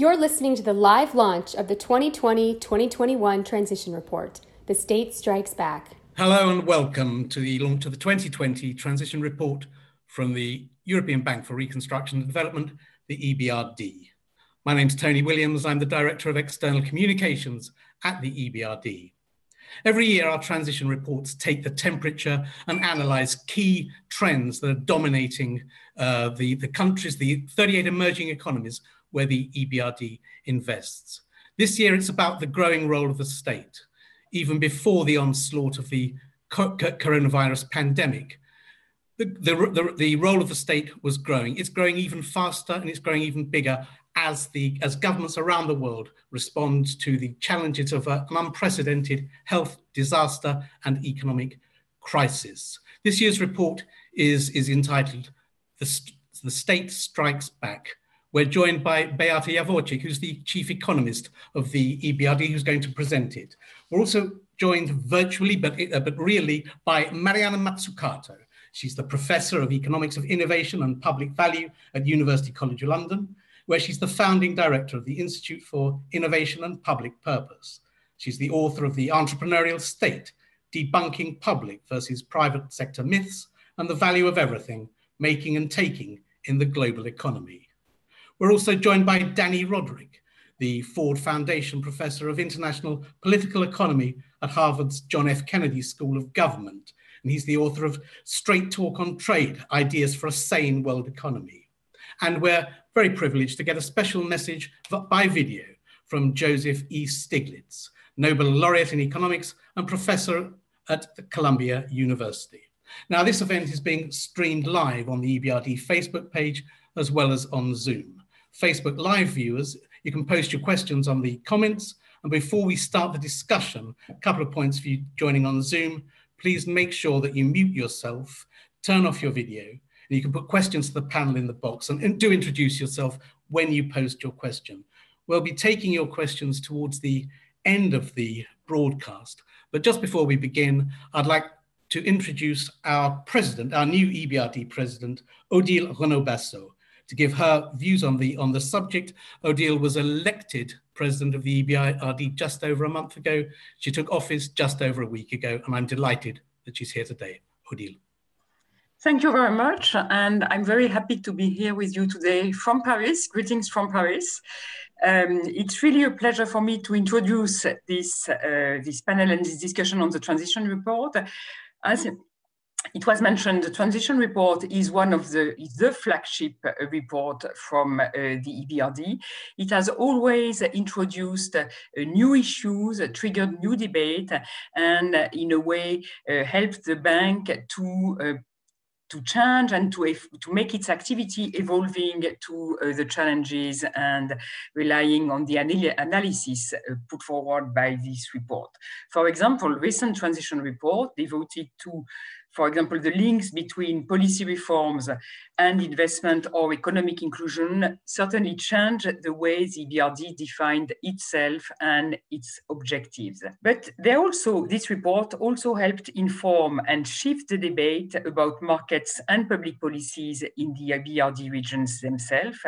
You're listening to the live launch of the 2020 2021 Transition Report. The State Strikes Back. Hello and welcome to the launch of the 2020 Transition Report from the European Bank for Reconstruction and Development, the EBRD. My name is Tony Williams. I'm the Director of External Communications at the EBRD. Every year, our transition reports take the temperature and analyze key trends that are dominating uh, the, the countries, the 38 emerging economies where the EBRD invests. This year, it's about the growing role of the state. Even before the onslaught of the coronavirus pandemic, the, the, the, the, role of the state was growing. It's growing even faster and it's growing even bigger as, the, as governments around the world respond to the challenges of an unprecedented health disaster and economic crisis. This year's report is, is entitled the, the State Strikes Back, we're joined by Beata Javorcik, who's the chief economist of the EBRD, who's going to present it. We're also joined virtually, but, uh, but really, by Mariana Mazzucato. She's the professor of economics of innovation and public value at University College London, where she's the founding director of the Institute for Innovation and Public Purpose. She's the author of The Entrepreneurial State, Debunking Public versus Private Sector Myths and the Value of Everything, Making and Taking in the Global Economy. We're also joined by Dani Rodrik, the Ford Foundation Professor of International Political Economy at Harvard's John F. Kennedy School of Government. And he's the author of Straight Talk on Trade Ideas for a Sane World Economy. And we're very privileged to get a special message by video from Joseph E. Stiglitz, Nobel laureate in economics and professor at Columbia University. Now, this event is being streamed live on the EBRD Facebook page as well as on Zoom. Facebook Live viewers, you can post your questions on the comments. And before we start the discussion, a couple of points for you joining on Zoom. Please make sure that you mute yourself, turn off your video, and you can put questions to the panel in the box and, and do introduce yourself when you post your question. We'll be taking your questions towards the end of the broadcast. But just before we begin, I'd like to introduce our president, our new EBRD president, Odile Renaud-Basso to give her views on the on the subject. Odile was elected president of the EBRD just over a month ago. She took office just over a week ago, and I'm delighted that she's here today. Odile. Thank you very much. And I'm very happy to be here with you today from Paris. Greetings from Paris. Um, it's really a pleasure for me to introduce this, uh, this panel and this discussion on the transition report. As it was mentioned the transition report is one of the the flagship uh, report from uh, the EBRD. It has always introduced uh, new issues, uh, triggered new debate, and uh, in a way uh, helped the bank to to change and to, to make its activity evolving to uh, the challenges and relying on the analysis uh, put forward by this report. For example, recent transition report devoted to for example, the links between policy reforms and investment or economic inclusion certainly changed the way the EBRD defined itself and its objectives. But they also, this report also helped inform and shift the debate about markets and public policies in the EBRD regions themselves.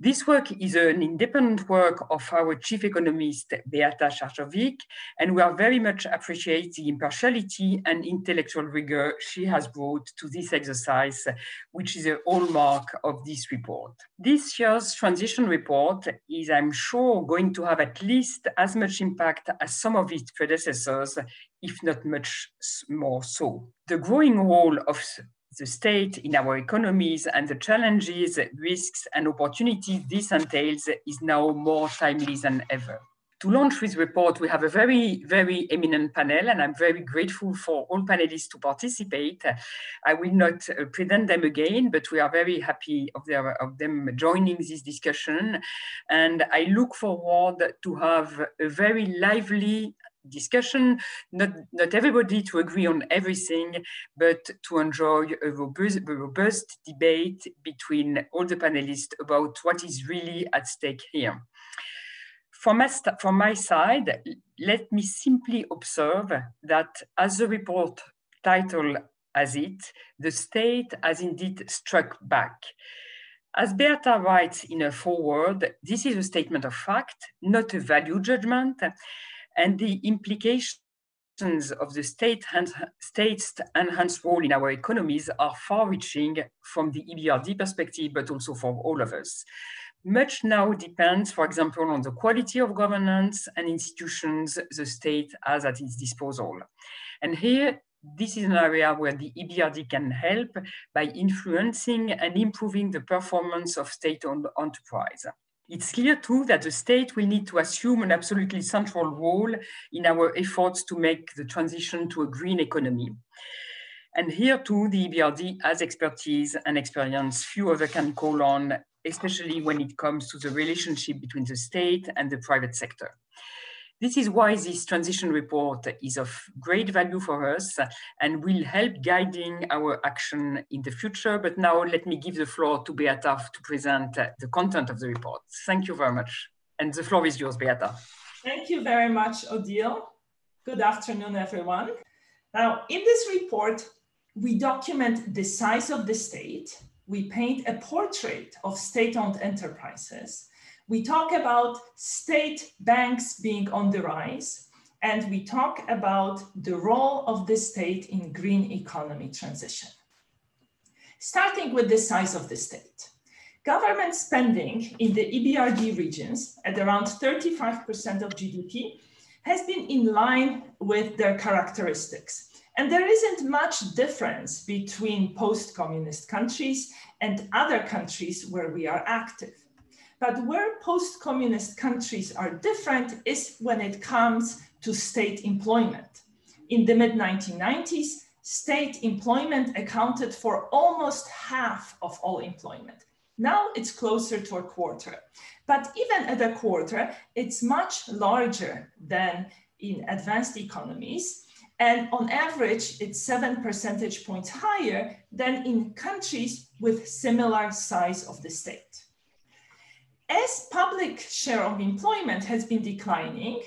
This work is an independent work of our chief economist, Beata Javorcik, and we are very much appreciate the impartiality and intellectual rigor she has brought to this exercise, which is a hallmark of this report. This year's transition report is, I'm sure, going to have at least as much impact as some of its predecessors, if not much more so. The growing role of the state in our economies and the challenges, risks, and opportunities this entails is now more timely than ever. To launch this report, we have a very, very eminent panel, and I'm very grateful for all panelists to participate. I will not uh, present them again, but we are very happy of, their, of them joining this discussion. And I look forward to have a very lively discussion, not, not everybody to agree on everything, but to enjoy a robust, a robust debate between all the panelists about what is really at stake here. From my, from my side, let me simply observe that as the report title as it, the state has indeed struck back. As Beata writes in her foreword, this is a statement of fact, not a value judgment, and the implications of the state state's enhanced role in our economies are far-reaching from the EBRD perspective, but also for all of us. Much now depends, for example, on the quality of governance and institutions the state has at its disposal. And here, this is an area where the EBRD can help by influencing and improving the performance of state-owned enterprise. It's clear too that the state will need to assume an absolutely central role in our efforts to make the transition to a green economy. And here too, the EBRD has expertise and experience few other can call on, especially when it comes to the relationship between the state and the private sector. This is why this transition report is of great value for us and will help guiding our action in the future. But now let me give the floor to Beata to present the content of the report. Thank you very much. And the floor is yours, Beata. Thank you very much, Odile. Good afternoon, everyone. Now, in this report, we document the size of the state. We paint a portrait of state-owned enterprises we talk about state banks being on the rise, and we talk about the role of the state in green economy transition. Starting with the size of the state. Government spending in the EBRD regions at around 35% of GDP has been in line with their characteristics. And there isn't much difference between post-communist countries and other countries where we are active. But where post-communist countries are different is when it comes to state employment. In the mid-1990s, state employment accounted for almost half of all employment. Now it's closer to a quarter. But even at a quarter, it's much larger than in advanced economies. And on average, it's seven percentage points higher than in countries with similar size of the state. As public share of employment has been declining,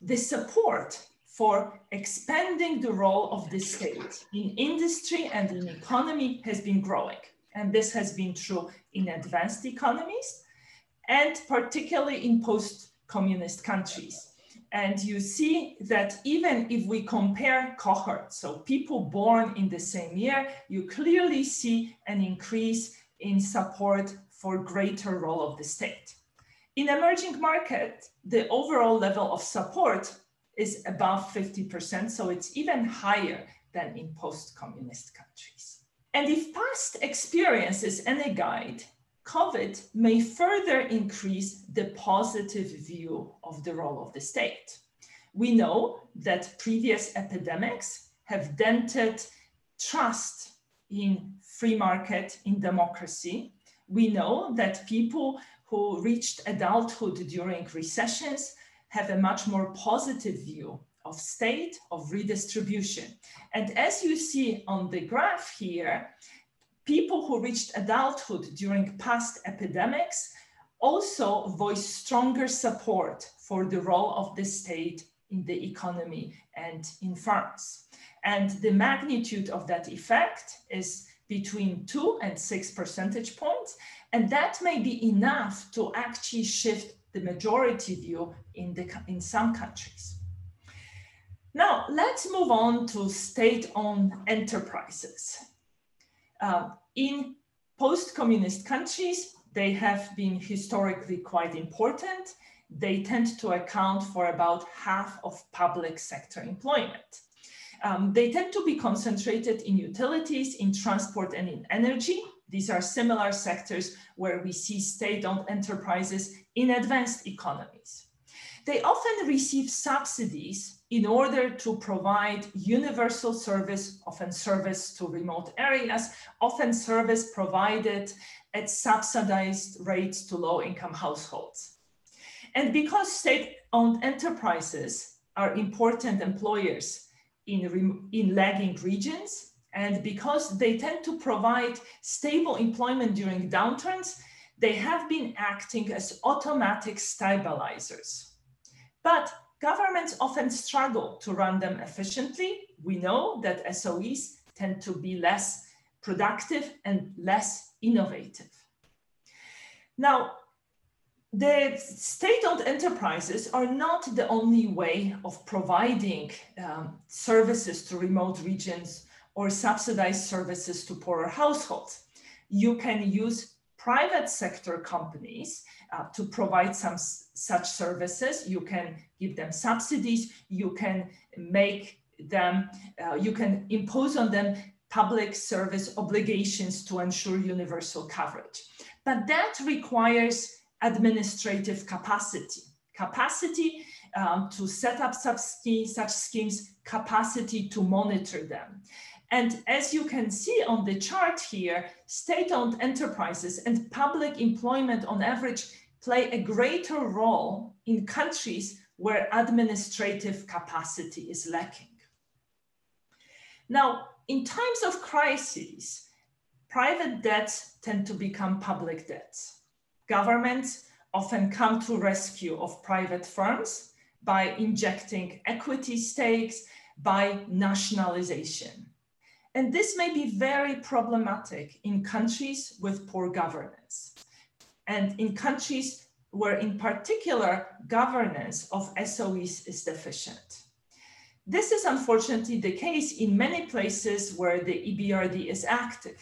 the support for expanding the role of the state in industry and in economy has been growing. And this has been true in advanced economies and particularly in post-communist countries. And you see that even if we compare cohorts, so people born in the same year, you clearly see an increase in support for greater role of the state. In emerging market, the overall level of support is above 50%, so it's even higher than in post-communist countries. And if past experience is any guide, COVID may further increase the positive view of the role of the state. We know that previous epidemics have dented trust in free market, in democracy, we know that people who reached adulthood during recessions have a much more positive view of state, of redistribution. And as you see on the graph here, people who reached adulthood during past epidemics also voice stronger support for the role of the state in the economy and in farms. And the magnitude of that effect is between two and six percentage points. And that may be enough to actually shift the majority view in, the, in some countries. Now, let's move on to state-owned enterprises. Um, in post-communist countries, they have been historically quite important. They tend to account for about half of public sector employment. Um, they tend to be concentrated in utilities, in transport, and in energy. These are similar sectors where we see state-owned enterprises in advanced economies. They often receive subsidies in order to provide universal service, often service to remote areas, often service provided at subsidized rates to low-income households. And because state-owned enterprises are important employers in, in lagging regions. And because they tend to provide stable employment during downturns, they have been acting as automatic stabilizers. But governments often struggle to run them efficiently. We know that SOEs tend to be less productive and less innovative. Now, the state-owned enterprises are not the only way of providing um, services to remote regions or subsidized services to poorer households. You can use private sector companies uh, to provide some such services. You can give them subsidies. You can make them, uh, you can impose on them public service obligations to ensure universal coverage. But that requires administrative capacity, capacity um, to set up such schemes, such schemes, capacity to monitor them. And as you can see on the chart here, state-owned enterprises and public employment on average play a greater role in countries where administrative capacity is lacking. Now, in times of crises, private debts tend to become public debts. Governments often come to rescue of private firms by injecting equity stakes, by nationalization. And this may be very problematic in countries with poor governance and in countries where in particular governance of SOEs is deficient. This is unfortunately the case in many places where the EBRD is active.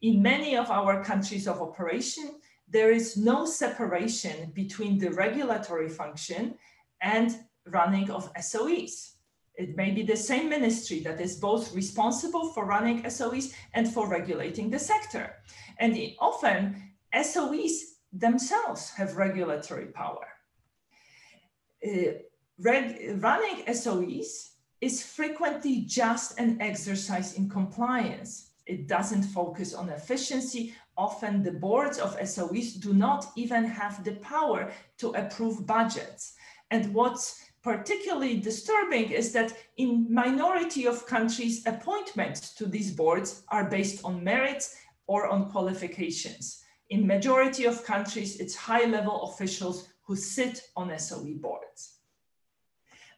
In many of our countries of operation, there is no separation between the regulatory function and running of SOEs. It may be the same ministry that is both responsible for running SOEs and for regulating the sector. And often SOEs themselves have regulatory power. Uh, running SOEs is frequently just an exercise in compliance. It doesn't focus on efficiency. Often the boards of SOEs do not even have the power to approve budgets. And what's particularly disturbing is that in minority of countries, appointments to these boards are based on merits or on qualifications. In majority of countries, it's high-level officials who sit on SOE boards.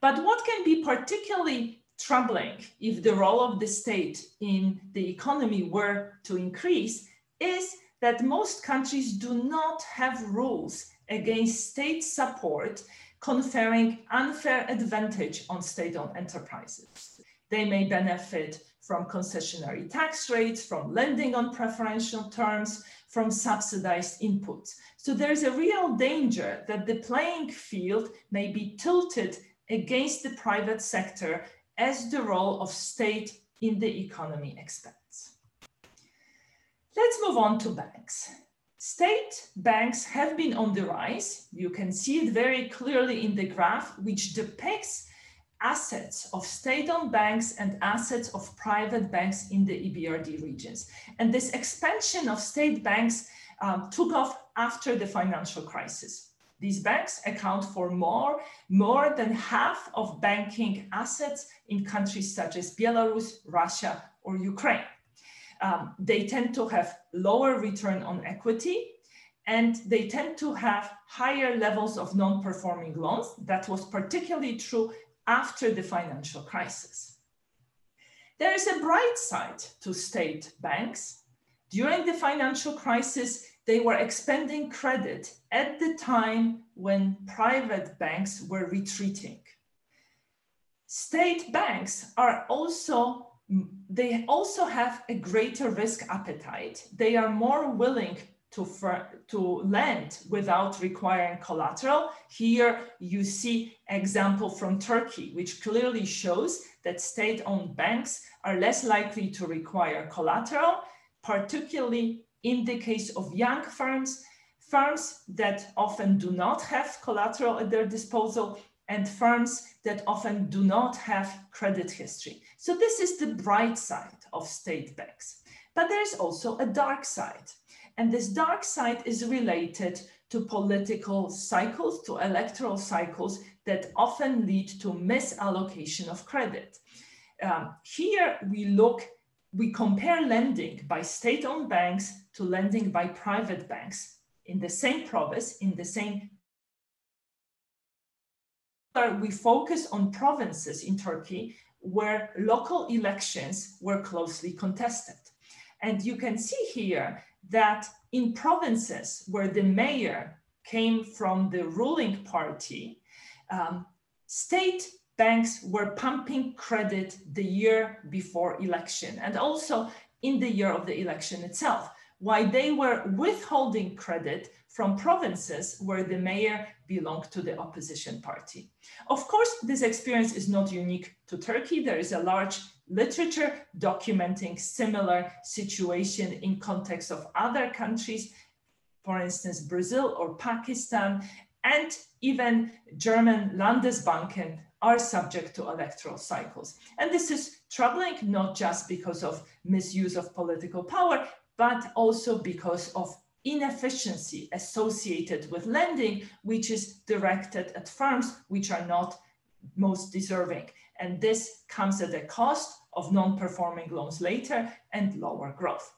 But what can be particularly troubling if the role of the state in the economy were to increase is that most countries do not have rules against state support conferring unfair advantage on state-owned enterprises. They may benefit from concessionary tax rates, from lending on preferential terms, from subsidized inputs. So there's a real danger that the playing field may be tilted against the private sector as the role of state in the economy expands. Let's move on to banks. State banks have been on the rise. You can see it very clearly in the graph, which depicts assets of state-owned banks and assets of private banks in the EBRD regions. And this expansion of state banks um, took off after the financial crisis. These banks account for more, more than half of banking assets in countries such as Belarus, Russia, or Ukraine. Um, they tend to have lower return on equity and they tend to have higher levels of non-performing loans. That was particularly true after the financial crisis. There is a bright side to state banks. During the financial crisis, they were expanding credit at the time when private banks were retreating. State banks are also, they also have a greater risk appetite. They are more willing to, to lend without requiring collateral. Here you see example from Turkey, which clearly shows that state-owned banks are less likely to require collateral, particularly in the case of young firms, firms that often do not have collateral at their disposal, and firms that often do not have credit history. So this is the bright side of state banks. But there's also a dark side. And this dark side is related to political cycles, to electoral cycles that often lead to misallocation of credit. Um, here we look we compare lending by state-owned banks to lending by private banks in the same province, in the same we focus on provinces in Turkey where local elections were closely contested. And you can see here that in provinces where the mayor came from the ruling party, um, state banks were pumping credit the year before election and also in the year of the election itself, while they were withholding credit from provinces where the mayor belonged to the opposition party. Of course, this experience is not unique to Turkey. There is a large literature documenting similar situation in context of other countries, for instance, Brazil or Pakistan, and even German Landesbanken are subject to electoral cycles. And this is troubling, not just because of misuse of political power, but also because of inefficiency associated with lending, which is directed at firms which are not most deserving. And this comes at the cost of non-performing loans later and lower growth.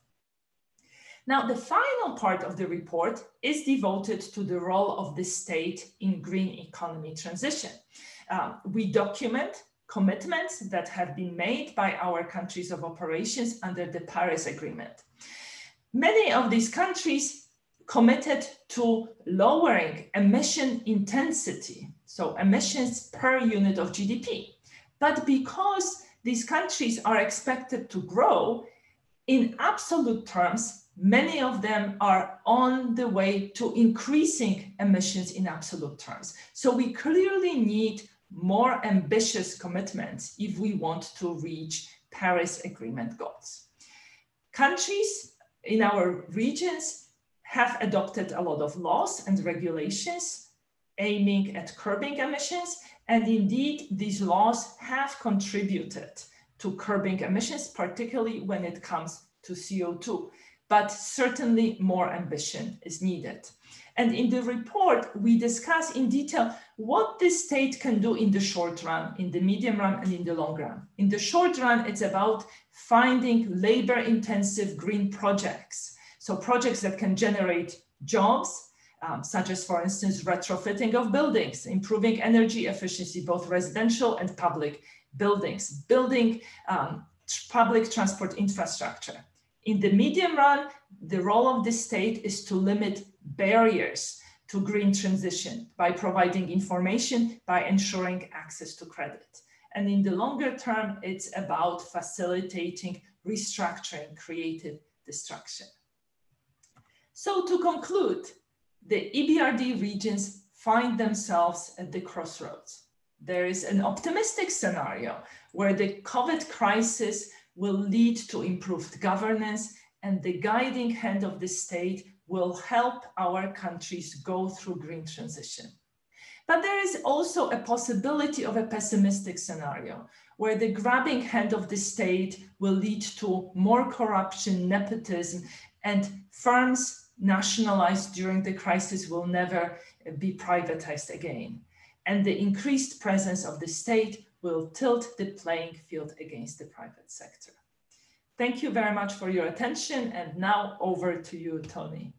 Now, the final part of the report is devoted to the role of the state in green economy transition. Um, we document commitments that have been made by our countries of operations under the Paris Agreement. Many of these countries committed to lowering emission intensity, so emissions per unit of GDP. But because these countries are expected to grow, in absolute terms, many of them are on the way to increasing emissions in absolute terms. So we clearly need more ambitious commitments if we want to reach Paris Agreement goals. Countries in our regions have adopted a lot of laws and regulations aiming at curbing emissions. And indeed, these laws have contributed to curbing emissions, particularly when it comes to CO2 but certainly more ambition is needed. And in the report, we discuss in detail what the state can do in the short run, in the medium run, and in the long run. In the short run, it's about finding labor intensive green projects. So, projects that can generate jobs, um, such as, for instance, retrofitting of buildings, improving energy efficiency, both residential and public buildings, building um, public transport infrastructure. In the medium run, the role of the state is to limit barriers to green transition by providing information, by ensuring access to credit. And in the longer term, it's about facilitating restructuring creative destruction. So to conclude, the EBRD regions find themselves at the crossroads. There is an optimistic scenario where the COVID crisis will lead to improved governance and the guiding hand of the state will help our countries go through green transition. But there is also a possibility of a pessimistic scenario where the grabbing hand of the state will lead to more corruption, nepotism, and firms nationalized during the crisis will never be privatized again. And the increased presence of the state will tilt the playing field against the private sector. Thank you very much for your attention. And now over to you, Tony.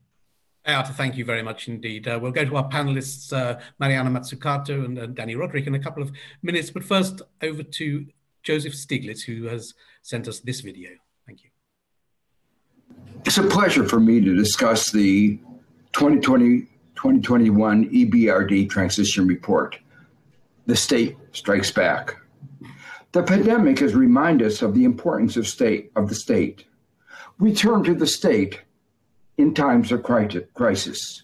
Beata, thank you very much indeed. Uh, we'll go to our panelists, uh, Mariana Mazzucato and, and Dani Rodrik in a couple of minutes. But first, over to Joseph Stiglitz, who has sent us this video. Thank you. It's a pleasure for me to discuss the 2020 2021 EBRD Transition Report. The state strikes back. The pandemic has reminded us of the importance of state of the state. We turn to the state in times of crisis.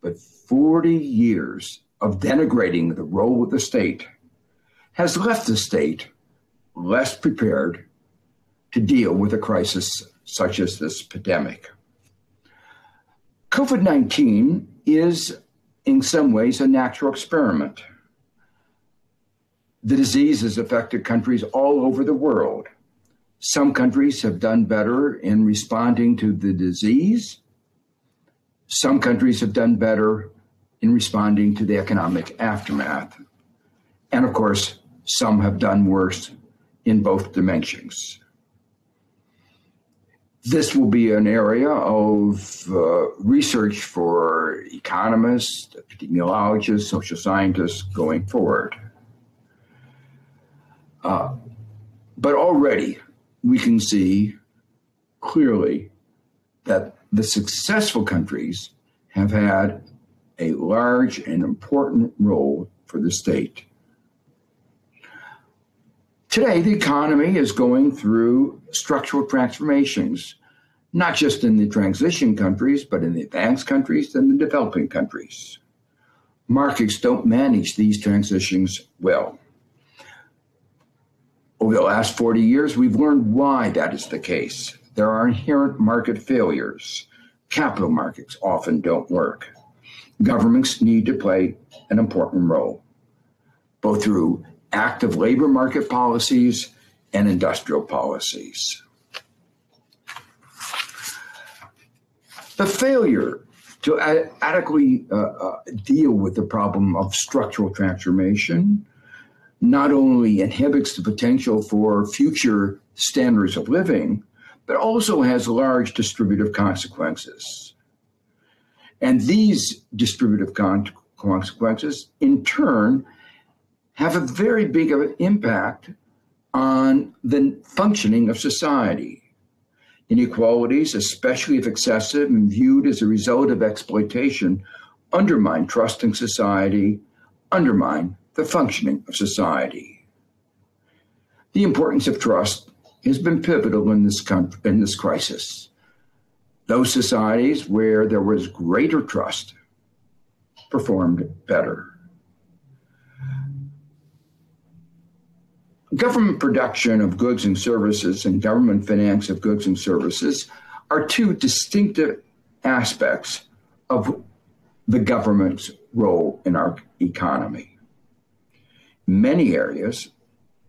But 40 years of denigrating the role of the state has left the state less prepared to deal with a crisis such as this pandemic. COVID 19 is, in some ways, a natural experiment. The disease has affected countries all over the world. Some countries have done better in responding to the disease. Some countries have done better in responding to the economic aftermath. And of course, some have done worse in both dimensions. This will be an area of uh, research for economists, epidemiologists, social scientists going forward. Uh, but already we can see clearly that the successful countries have had a large and important role for the state. Today, the economy is going through structural transformations, not just in the transition countries, but in the advanced countries and the developing countries. Markets don't manage these transitions well. Over the last 40 years, we've learned why that is the case. There are inherent market failures. Capital markets often don't work. Governments need to play an important role, both through active labor market policies and industrial policies. The failure to adequately uh, uh, deal with the problem of structural transformation not only inhibits the potential for future standards of living, but also has large distributive consequences. And these distributive con- consequences, in turn, have a very big impact on the functioning of society. Inequalities, especially if excessive and viewed as a result of exploitation, undermine trust in society, undermine the functioning of society. The importance of trust has been pivotal in this, in this crisis. Those societies where there was greater trust performed better. Government production of goods and services and government finance of goods and services are two distinctive aspects of the government's role in our economy. Many areas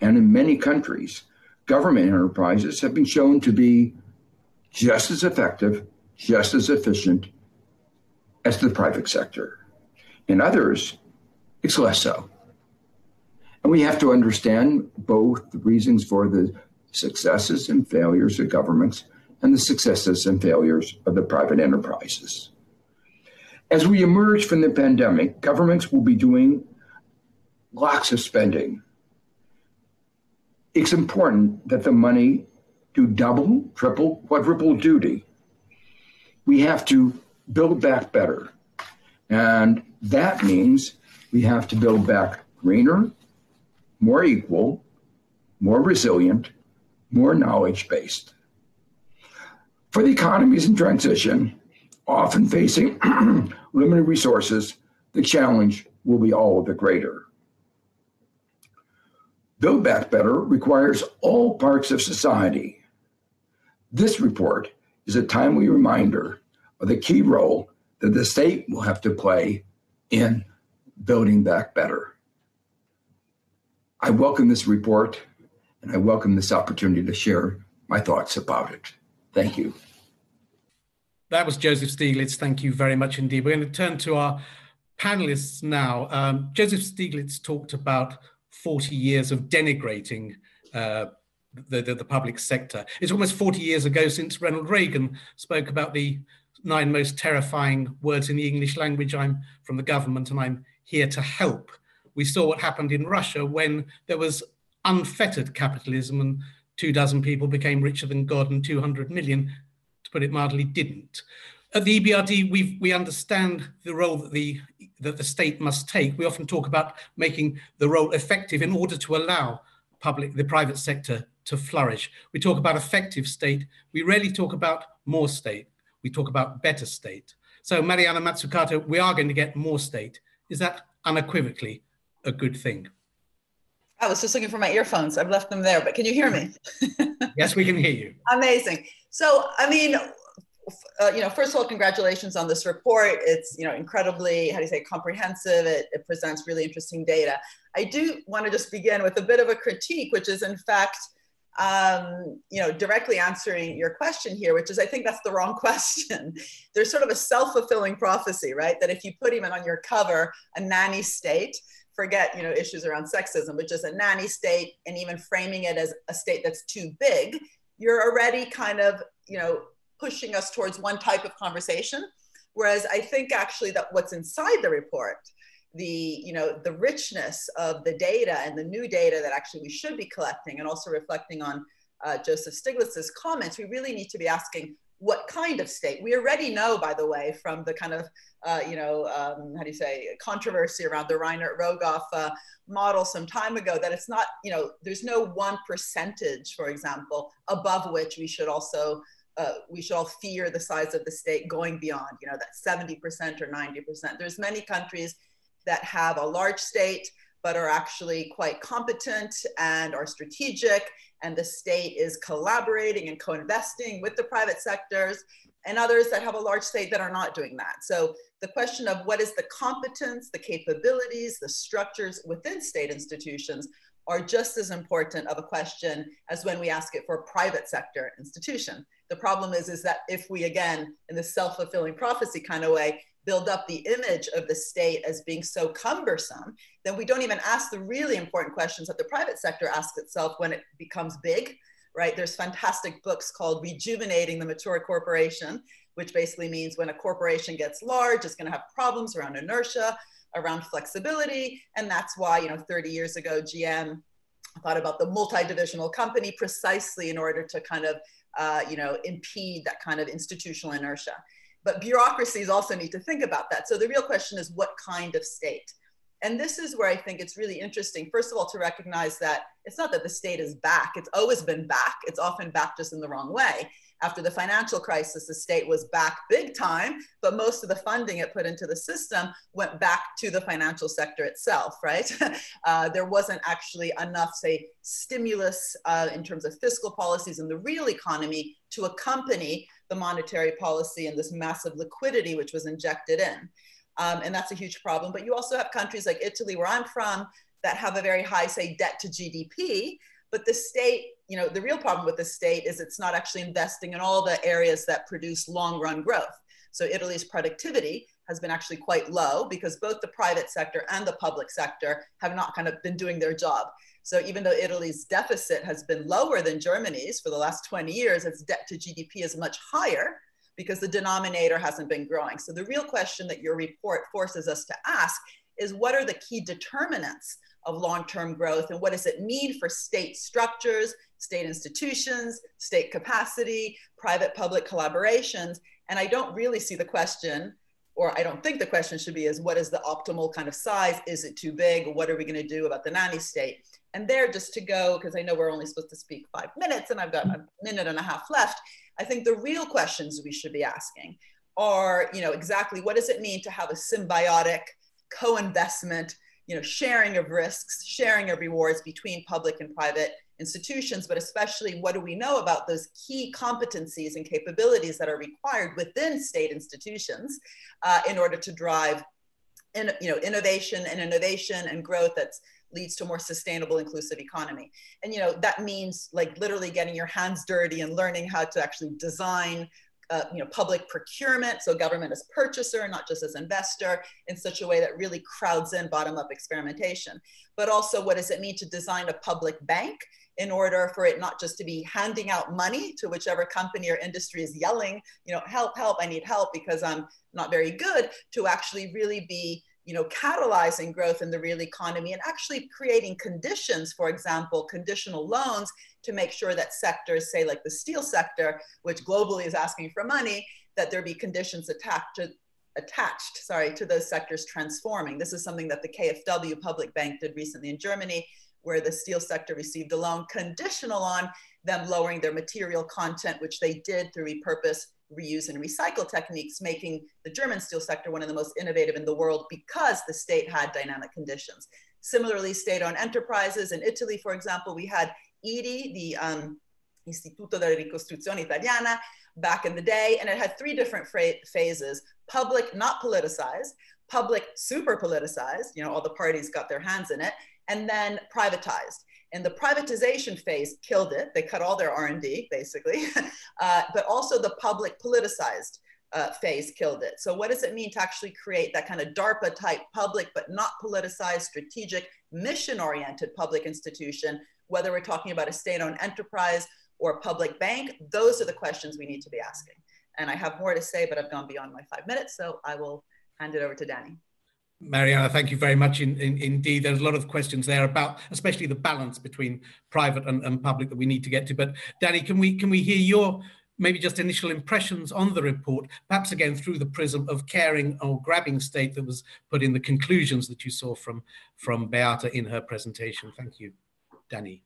and in many countries, government enterprises have been shown to be just as effective, just as efficient as the private sector. In others, it's less so. And we have to understand both the reasons for the successes and failures of governments and the successes and failures of the private enterprises. As we emerge from the pandemic, governments will be doing lots of spending. It's important that the money do double, triple, quadruple duty. We have to build back better. And that means we have to build back greener, more equal, more resilient, more knowledge based. For the economies in transition, often facing limited resources, the challenge will be all the greater. Build Back Better requires all parts of society. This report is a timely reminder of the key role that the state will have to play in building back better. I welcome this report and I welcome this opportunity to share my thoughts about it. Thank you. That was Joseph Stiglitz. Thank you very much indeed. We're going to turn to our panelists now. Um, Joseph Stiglitz talked about 40 years of denigrating uh, the, the, the, public sector. It's almost 40 years ago since Ronald Reagan spoke about the nine most terrifying words in the English language. I'm from the government and I'm here to help we saw what happened in Russia when there was unfettered capitalism and two dozen people became richer than God and 200 million, to put it mildly, didn't. At the EBRD, we we understand the role that the that the state must take. We often talk about making the role effective in order to allow public the private sector to flourish. We talk about effective state. We rarely talk about more state. We talk about better state. So Mariana Mazzucato, we are going to get more state. Is that unequivocally a good thing. I was just looking for my earphones. I've left them there, but can you hear me? yes, we can hear you. Amazing. So, I mean, uh, you know, first of all, congratulations on this report. It's, you know, incredibly, how do you say, comprehensive. It, it presents really interesting data. I do want to just begin with a bit of a critique, which is in fact, um, you know, directly answering your question here, which is I think that's the wrong question. There's sort of a self-fulfilling prophecy, right? That if you put even on your cover a nanny state, forget you know issues around sexism but just a nanny state and even framing it as a state that's too big you're already kind of you know pushing us towards one type of conversation whereas i think actually that what's inside the report the you know the richness of the data and the new data that actually we should be collecting and also reflecting on uh, joseph stiglitz's comments we really need to be asking what kind of state. We already know, by the way, from the kind of, uh, you know, um, how do you say, controversy around the Reinhart Rogoff uh, model some time ago, that it's not, you know, there's no one percentage, for example, above which we should also uh, we should all fear the size of the state going beyond, you know, that 70% or 90%. There's many countries that have a large state, but are actually quite competent and are strategic, and the state is collaborating and co-investing with the private sectors, and others that have a large state that are not doing that. So the question of what is the competence, the capabilities, the structures within state institutions are just as important of a question as when we ask it for a private sector institution. The problem is, is that if we, again, in the self-fulfilling prophecy kind of way, build up the image of the state as being so cumbersome, then we don't even ask the really important questions that the private sector asks itself when it becomes big, right? There's fantastic books called Rejuvenating the Mature Corporation, which basically means when a corporation gets large, it's going to have problems around inertia, around flexibility. And that's why, you know, 30 years ago, GM thought about the multi-divisional company precisely in order to kind of, uh, you know, impede that kind of institutional inertia. But bureaucracies also need to think about that. So the real question is what kind of state? And this is where I think it's really interesting, first of all, to recognize that it's not that the state is back, it's always been back. It's often back just in the wrong way. After the financial crisis, the state was back big time, but most of the funding it put into the system went back to the financial sector itself, right? uh, there wasn't actually enough, say, stimulus uh, in terms of fiscal policies in the real economy to accompany the monetary policy and this massive liquidity which was injected in. Um, and that's a huge problem. But you also have countries like Italy, where I'm from, that have a very high, say, debt to GDP. But the state, you know, the real problem with the state is it's not actually investing in all the areas that produce long run growth. So Italy's productivity has been actually quite low because both the private sector and the public sector have not kind of been doing their job. So even though Italy's deficit has been lower than Germany's for the last 20 years, its debt to GDP is much higher because the denominator hasn't been growing. So the real question that your report forces us to ask is what are the key determinants of long-term growth and what does it mean for state structures, state institutions, state capacity, private-public collaborations? And I don't really see the question or I don't think the question should be is what is the optimal kind of size? Is it too big? What are we going to do about the nanny state? And there, just to go, because I know we're only supposed to speak five minutes and I've got a minute and a half left, I think the real questions we should be asking are, you know, exactly what does it mean to have a symbiotic co-investment, you know, sharing of risks, sharing of rewards between public and private institutions, but especially what do we know about those key competencies and capabilities that are required within state institutions uh, in order to drive in, you know, innovation and innovation and growth that's leads to a more sustainable inclusive economy? And you know that means like literally getting your hands dirty and learning how to actually design uh, you know public procurement so government as purchaser not just as investor in such a way that really crowds in bottom up experimentation. But also what does it mean to design a public bank in order for it not just to be handing out money to whichever company or industry is yelling you know help help i need help because i'm not very good to actually really be you know, catalyzing growth in the real economy and actually creating conditions, for example, conditional loans to make sure that sectors, say like the steel sector, which globally is asking for money, that there be conditions attached to, attached, sorry, to those sectors transforming. This is something that the KfW Public Bank did recently in Germany, where the steel sector received a loan conditional on them lowering their material content, which they did through repurpose reuse and recycle techniques, making the German steel sector one of the most innovative in the world because the state had dynamic conditions. Similarly, state-owned enterprises. In Italy, for example, we had IRI, the um, Istituto della Ricostruzione Italiana, back in the day, and it had three different phases, public, not politicized, public, super politicized, you know, all the parties got their hands in it, and then privatized and the privatization phase killed it. They cut all their R&D basically, uh, but also the public politicized uh, phase killed it. So what does it mean to actually create that kind of DARPA type public, but not politicized, strategic, mission oriented public institution, whether we're talking about a state owned enterprise or a public bank, those are the questions we need to be asking. And I have more to say, but I've gone beyond my five minutes. So I will hand it over to Dani. Mariana, thank you very much. In, in, indeed, there's a lot of questions there about, especially the balance between private and, and, public that we need to get to. But Dani, can we can we hear your maybe just initial impressions on the report, perhaps again through the prism of caring or grabbing state that was put in the conclusions that you saw from, from Beata in her presentation. Thank you. Dani.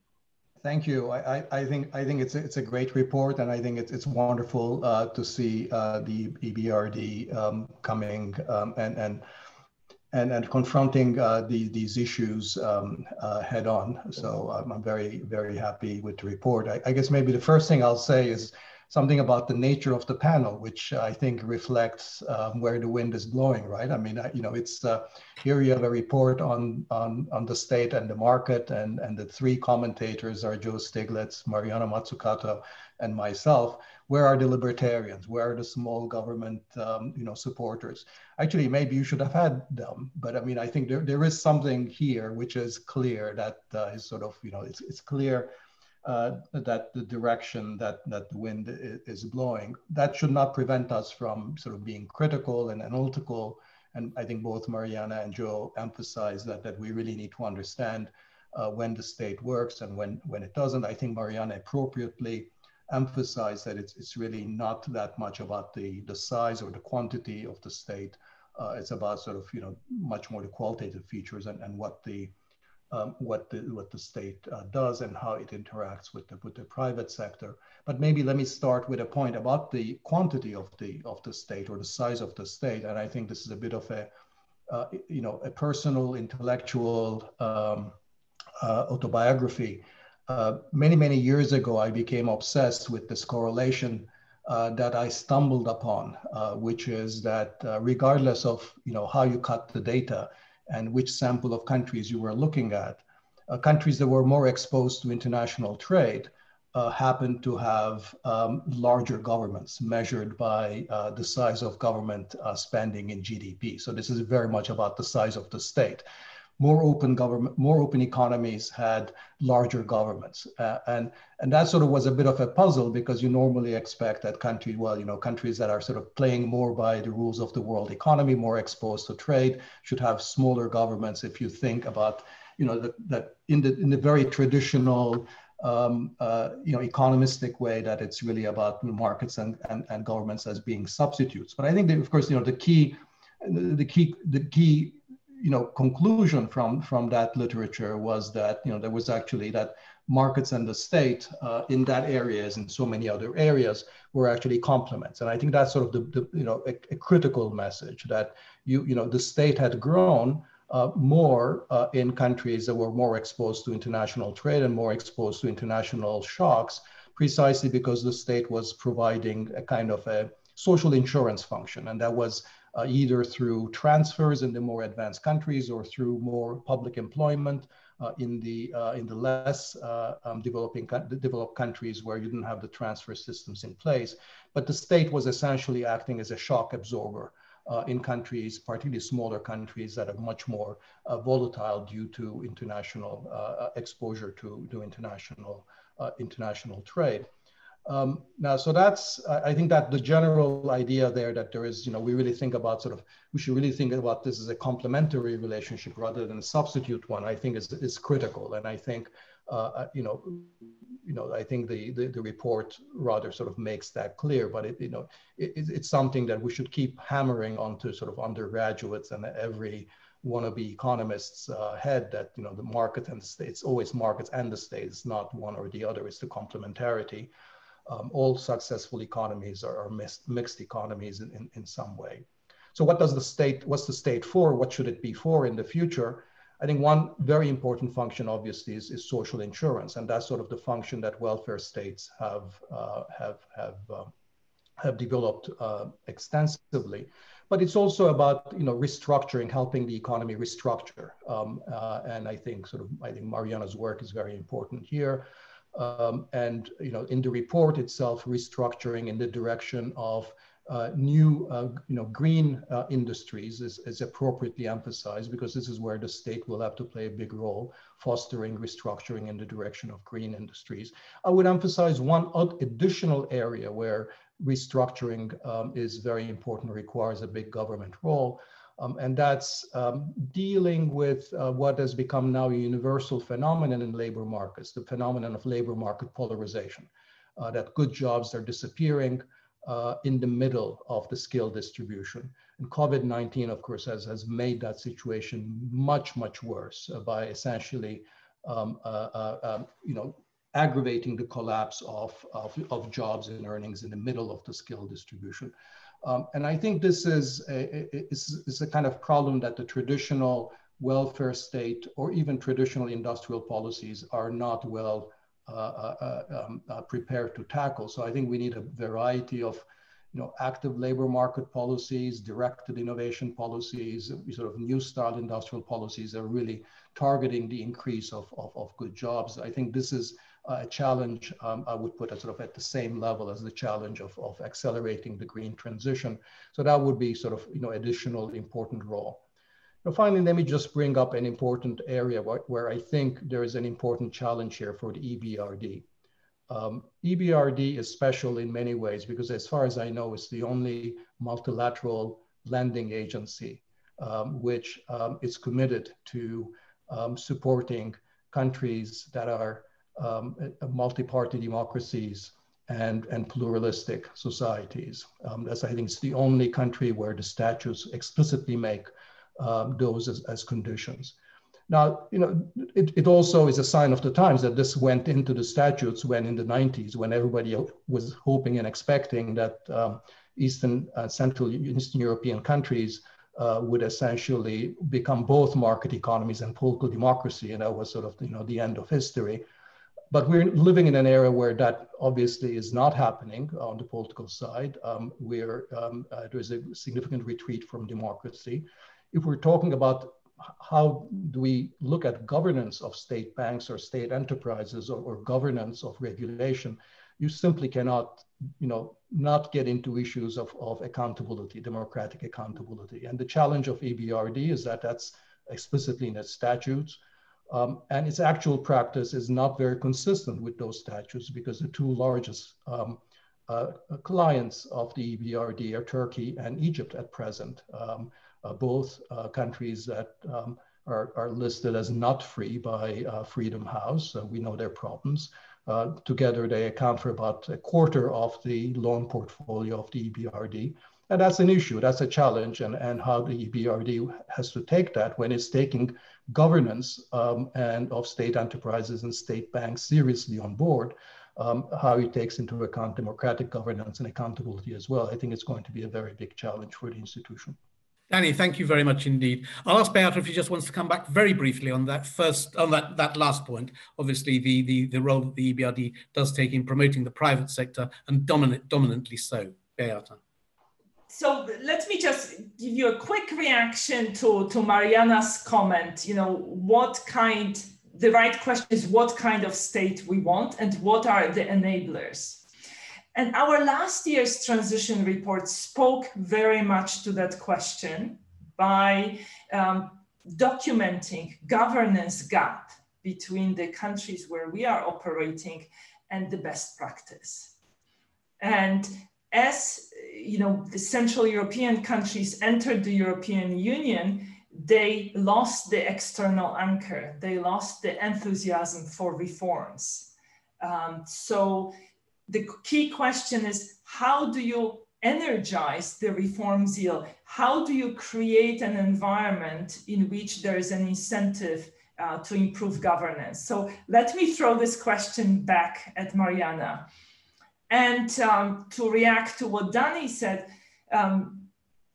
Thank you. I, I, think I think it's a, it's a great report, and I think it's it's wonderful uh, to see uh, the EBRD um, coming um, and and and and confronting uh, the, these issues um, uh, head on. So I'm, I'm, very very happy with the report. I, I, guess maybe the first thing I'll say is something about the nature of the panel, which I think reflects um, where the wind is blowing. Right? I mean, I, you know, it's uh, here you have a report on on on the state and the market, and and the three commentators are Joe Stiglitz, Mariana Mazzucato, and myself where are the libertarians? Where are the small government, um, you know, supporters? Actually, maybe you should have had them, but I mean, I think there, there is something here which is clear that uh, is sort of, you know, it's, it's clear uh, that the direction that, that the wind is blowing, that should not prevent us from sort of being critical and analytical. And I think both Mariana and Joe emphasize that, that we really need to understand uh, when the state works and when, when it doesn't. I think Mariana appropriately emphasize that it's, it's really not that much about the, the size or the quantity of the state. Uh, it's about sort of, you know, much more the qualitative features and, and what the, um, what the what the state uh, does and how it interacts with the with the private sector. But maybe let me start with a point about the quantity of the of the state or the size of the state. And I think this is a bit of a uh, you know a personal intellectual um, uh, autobiography uh, many, many years ago, I became obsessed with this correlation uh, that I stumbled upon, uh, which is that regardless of you know how you cut the data and which sample of countries you were looking at, uh, countries that were more exposed to international trade happened to have um, larger governments measured by the size of government spending in GDP. So this is very much about the size of the state more open government, more open economies had larger governments, uh, and and that sort of was a bit of a puzzle because you normally expect that countries, well, you know, countries that are sort of playing more by the rules of the world economy, more exposed to trade, should have smaller governments. If you think about, you know, that that in the in the very traditional um, uh, you know, economistic way that it's really about markets and, and, and governments as being substitutes. But I think that, of course, you know, the key, the key, the key you know conclusion from from that literature was that you know there was actually that markets and the state uh, in that area as in so many other areas were actually complements. And i think that's sort of the, the you know a, a, critical message that you you know the state had grown uh, more uh, in countries that were more exposed to international trade and more exposed to international shocks precisely because the state was providing a kind of a social insurance function. And that was uh, either through transfers in the more advanced countries or through more public employment uh, in the uh, in the less uh, um, developing developed countries where you didn't have the transfer systems in place. But the state was essentially acting as a shock absorber. Uh, in countries, particularly smaller countries that are much more uh, volatile due to international exposure to, to international, international trade. Um, now, so that's, I think that the general idea there that there is, you know, we really think about sort of, we should really think about this as a complementary relationship rather than a substitute one, I think is, is critical. And I think, uh, uh, you know, you know, I think the, the, the, report rather sort of makes that clear, but it, you know, it, it's something that we should keep hammering onto sort of undergraduates and every wannabe economists uh, head that, you know, the market and the state, it's always markets and the state, it's not one or the other, it's the complementarity um, all successful economies are, are mixed, mixed, economies in, in, in, some way. So what does the state, what's the state for? What should it be for in the future? I think one very important function obviously is, is social insurance. And that's sort of the function that welfare states have, uh, have, have, uh, have developed uh, extensively. But it's also about you know restructuring, helping the economy restructure. Um, uh, and I think sort of I think Mariana's work is very important here. Um, and you know, in the report itself, restructuring in the direction of uh, new, uh, you know, green uh, industries is, is, appropriately emphasized because this is where the state will have to play a big role, fostering restructuring in the direction of green industries. I would emphasize one additional area where restructuring um, is very important, requires a big government role, um, and that's um, dealing with uh, what has become now a universal phenomenon in labor markets, the phenomenon of labor market polarization. uh, that good jobs are disappearing uh, in the middle of the skill distribution. And COVID-19, of course, has, has made that situation much, much worse uh, by essentially, um, uh, uh, um, you know, aggravating the collapse of, of, of, jobs and earnings in the middle of the skill distribution. Um, and I think this is a, is, is a kind of problem that the traditional welfare state or even traditional industrial policies are not well uh, uh, uh, um, uh, prepared to tackle. So I think we need a variety of you know, active labor market policies, directed innovation policies, sort of new style industrial policies are really targeting the increase of, of, of good jobs. I think this is a challenge um, I would put at sort of at the same level as the challenge of, of accelerating the green transition. So that would be sort of, you know, additional important role. Now, finally, let me just bring up an important area where, where I think there is an important challenge here for the EBRD. Um, EBRD is special in many ways because as far as I know, it's the only multilateral lending agency um, which um, is committed to um, supporting countries that are um, multi-party democracies and, and pluralistic societies. Um, that's, I think, it's the only country where the statutes explicitly make those as, as conditions. Now, you know, it, it also is a sign of the times that this went into the statutes when in the 90s, when everybody was hoping and expecting that um, Eastern, uh, Central, Eastern European countries uh, would essentially become both market economies and political democracy, and that was sort of you know the end of history. But we're living in an era where that obviously is not happening on the political side, um, where um, uh, there's a significant retreat from democracy. If we're talking about how do we look at governance of state banks or state enterprises or, or, governance of regulation, you simply cannot, you know, not get into issues of, of accountability, democratic accountability. And the challenge of EBRD is that that's explicitly in its statutes. Um, and its actual practice is not very consistent with those statutes because the two largest um, uh, clients of the EBRD are Turkey and Egypt at present. Um, both uh, countries that um, are, are, listed as not free by uh, Freedom House. we know their problems. together, they account for about a quarter of the loan portfolio of the EBRD. And that's an issue, that's a challenge, and, and how the EBRD has to take that when it's taking governance um, and of state enterprises and state banks seriously on board, um, how it takes into account democratic governance and accountability as well. I think it's going to be a very big challenge for the institution. Dani, thank you very much indeed. I'll ask Beata if he just wants to come back very briefly on that first, on that, that last point. Obviously, the, the, the role that the EBRD does take in promoting the private sector and dominant, dominantly so. Beata. So let me just give you a quick reaction to, to Mariana's comment. You know, what kind, the right question is what kind of state we want and what are the enablers. And our last year's transition report spoke very much to that question by um, documenting governance gap between the countries where we are operating and the best practice. And as you know, the Central European countries entered the European Union, they lost the external anchor. They lost the enthusiasm for reforms. Um, so the key question is how do you energize the reform zeal? How do you create an environment in which there is an incentive uh, to improve governance? So let me throw this question back at Mariana. And um, to react to what Dani said, um,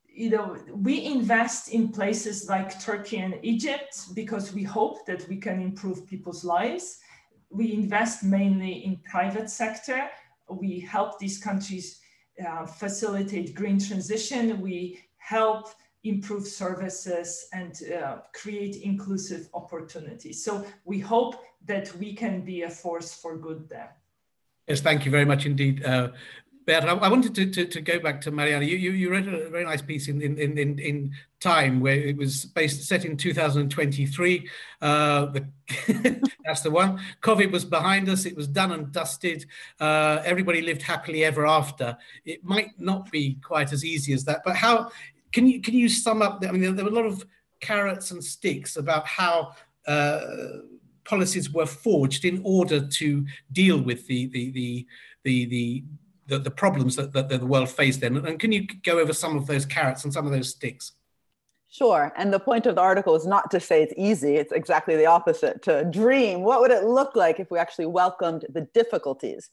you know, we invest in places like Turkey and Egypt because we hope that we can improve people's lives. We invest mainly in private sector we help these countries uh, facilitate green transition. We help improve services and uh, create inclusive opportunities. So we hope that we can be a force for good there. Yes, thank you very much indeed. Uh, Bert, I, wanted to, to, to, go back to Mariana. You, you, you wrote a very nice piece in, in, in, in Time where it was based set in 2023. Uh, the, that's the one. COVID was behind us. It was done and dusted. Uh, everybody lived happily ever after. It might not be quite as easy as that, but how can you can you sum up? I mean, there, were a lot of carrots and sticks about how. Uh, policies were forged in order to deal with the, the, the the the the, the problems that, that, the world faced then. And can you go over some of those carrots and some of those sticks? Sure. And the point of the article is not to say it's easy, it's exactly the opposite to dream. What would it look like if we actually welcomed the difficulties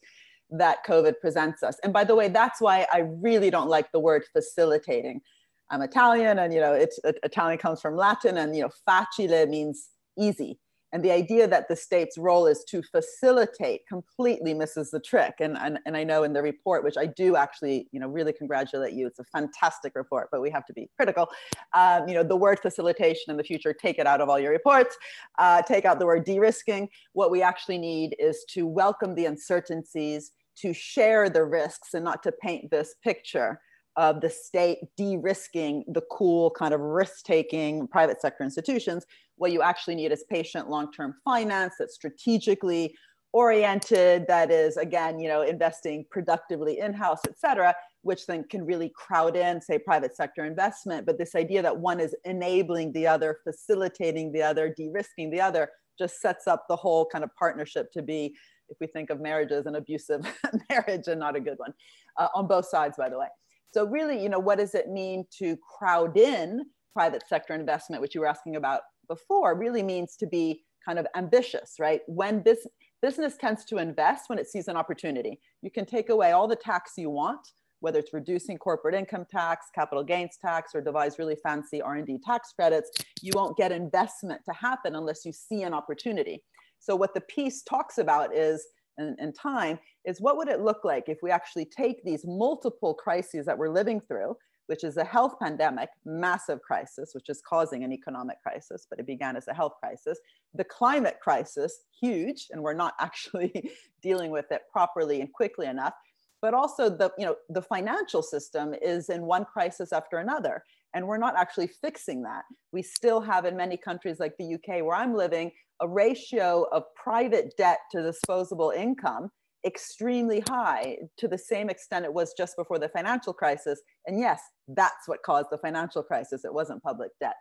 that COVID presents us? And by the way, that's why I really don't like the word facilitating. I'm Italian and, you know, it's Italian comes from Latin and, you know, facile means easy. And the idea that the state's role is to facilitate completely misses the trick. And, and, and I know in the report, which I do actually, you know, really congratulate you. It's a fantastic report, but we have to be critical. Um, you know, the word facilitation in the future, take it out of all your reports. Uh, take out the word de-risking. What we actually need is to welcome the uncertainties, to share the risks and not to paint this picture of the state de-risking the cool kind of risk-taking private sector institutions what you actually need is patient long-term finance that's strategically oriented that is again you know investing productively in-house et cetera which then can really crowd in say private sector investment. But this idea that one is enabling the other facilitating the other de-risking the other just sets up the whole kind of partnership to be if we think of marriages an abusive marriage and not a good one uh, on both sides by the way. So really you know what does it mean to crowd in private sector investment which you were asking about before really means to be kind of ambitious, right? When this business tends to invest when it sees an opportunity. You can take away all the tax you want, whether it's reducing corporate income tax, capital gains tax, or devise really fancy R&D tax credits. You won't get investment to happen unless you see an opportunity. So what the piece talks about is, in, in time, is what would it look like if we actually take these multiple crises that we're living through, which is a health pandemic, massive crisis, which is causing an economic crisis, but it began as a health crisis. The climate crisis, huge, and we're not actually dealing with it properly and quickly enough. But also the, you know, the financial system is in one crisis after another. And we're not actually fixing that. We still have in many countries like the UK, where I'm living, a ratio of private debt to disposable income extremely high to the same extent it was just before the financial crisis. And yes, that's what caused the financial crisis. It wasn't public debt.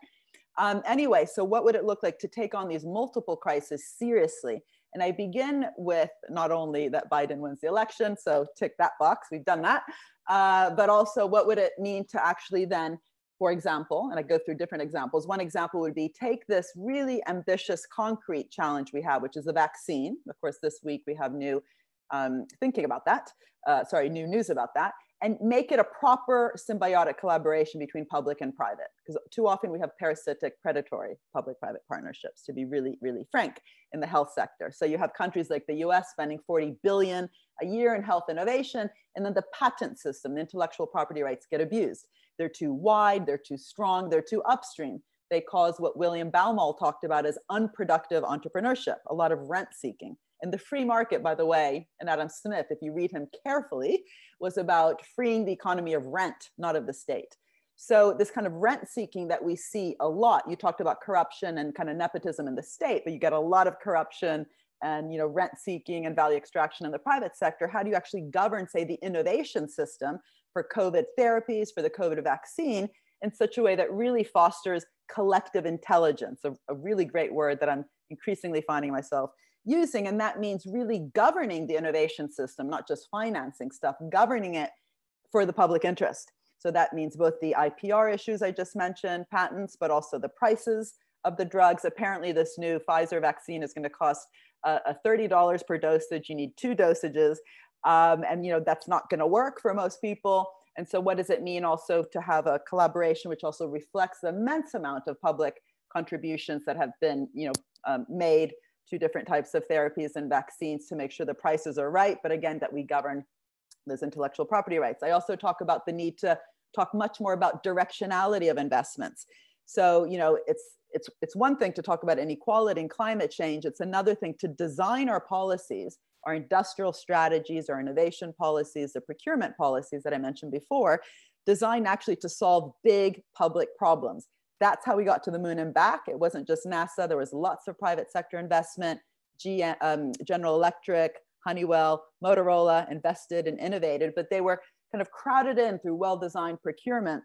Um, anyway, so what would it look like to take on these multiple crises seriously? And I begin with not only that Biden wins the election, so tick that box, we've done that, uh, but also what would it mean to actually then, for example, and I go through different examples. One example would be take this really ambitious concrete challenge we have, which is the vaccine. Of course, this week we have new um, thinking about that, uh, sorry, new news about that, and make it a proper symbiotic collaboration between public and private. Because too often we have parasitic, predatory public-private partnerships, to be really, really frank, in the health sector. So you have countries like the US spending 40 billion a year in health innovation, and then the patent system, the intellectual property rights get abused. They're too wide, they're too strong, they're too upstream. They cause what William Baumol talked about as unproductive entrepreneurship, a lot of rent seeking. And the free market, by the way, and Adam Smith, if you read him carefully, was about freeing the economy of rent, not of the state. So this kind of rent seeking that we see a lot, you talked about corruption and kind of nepotism in the state, but you get a lot of corruption and you know rent seeking and value extraction in the private sector. How do you actually govern, say, the innovation system for COVID therapies, for the COVID vaccine, in such a way that really fosters collective intelligence, a, a really great word that I'm increasingly finding myself using. And that means really governing the innovation system, not just financing stuff, governing it for the public interest. So that means both the IPR issues I just mentioned, patents, but also the prices of the drugs. Apparently, this new Pfizer vaccine is going to cost uh, $30 per dosage. You need two dosages. Um, and you know that's not going to work for most people. And so, what does it mean also to have a collaboration which also reflects the immense amount of public contributions that have been, you know, um, made two different types of therapies and vaccines to make sure the prices are right, but again, that we govern those intellectual property rights. I also talk about the need to talk much more about directionality of investments. So, you know, it's it's it's one thing to talk about inequality and climate change. It's another thing to design our policies, our industrial strategies, our innovation policies, the procurement policies that I mentioned before, designed actually to solve big public problems that's how we got to the moon and back. It wasn't just NASA. There was lots of private sector investment. um, General Electric, Honeywell, Motorola invested and innovated, but they were kind of crowded in through well-designed procurement,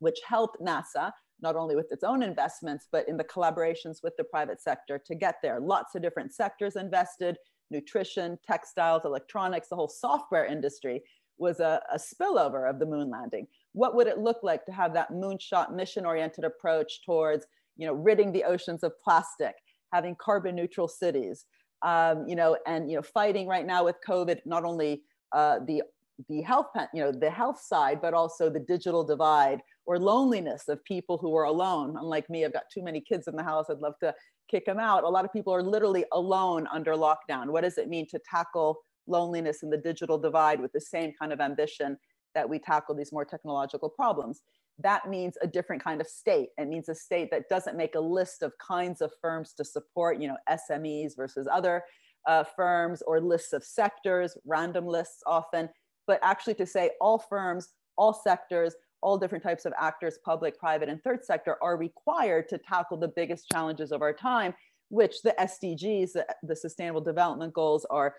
which helped NASA not only with its own investments, but in the collaborations with the private sector to get there. Lots of different sectors invested, nutrition, textiles, electronics, the whole software industry was a, a spillover of the moon landing. What would it look like to have that moonshot mission-oriented approach towards, you know, ridding the oceans of plastic, having carbon neutral cities, um, you know, and you know, fighting right now with COVID, not only uh, the the health, you know, the health side, but also the digital divide or loneliness of people who are alone. Unlike me, I've got too many kids in the house. I'd love to kick them out. A lot of people are literally alone under lockdown. What does it mean to tackle loneliness and the digital divide with the same kind of ambition that we tackle these more technological problems? That means a different kind of state. It means a state that doesn't make a list of kinds of firms to support, you know, SMEs versus other uh, firms or lists of sectors, random lists often, but actually to say all firms, all sectors, all different types of actors, public, private, and third sector, are required to tackle the biggest challenges of our time, which the SDGs, the, the Sustainable Development Goals, are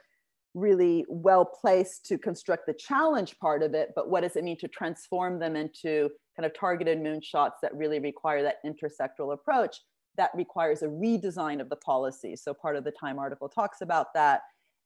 really well placed to construct the challenge part of it. But what does it mean to transform them into kind of targeted moonshots that really require that intersectoral approach? That requires a redesign of the policy. So part of the Time article talks about that.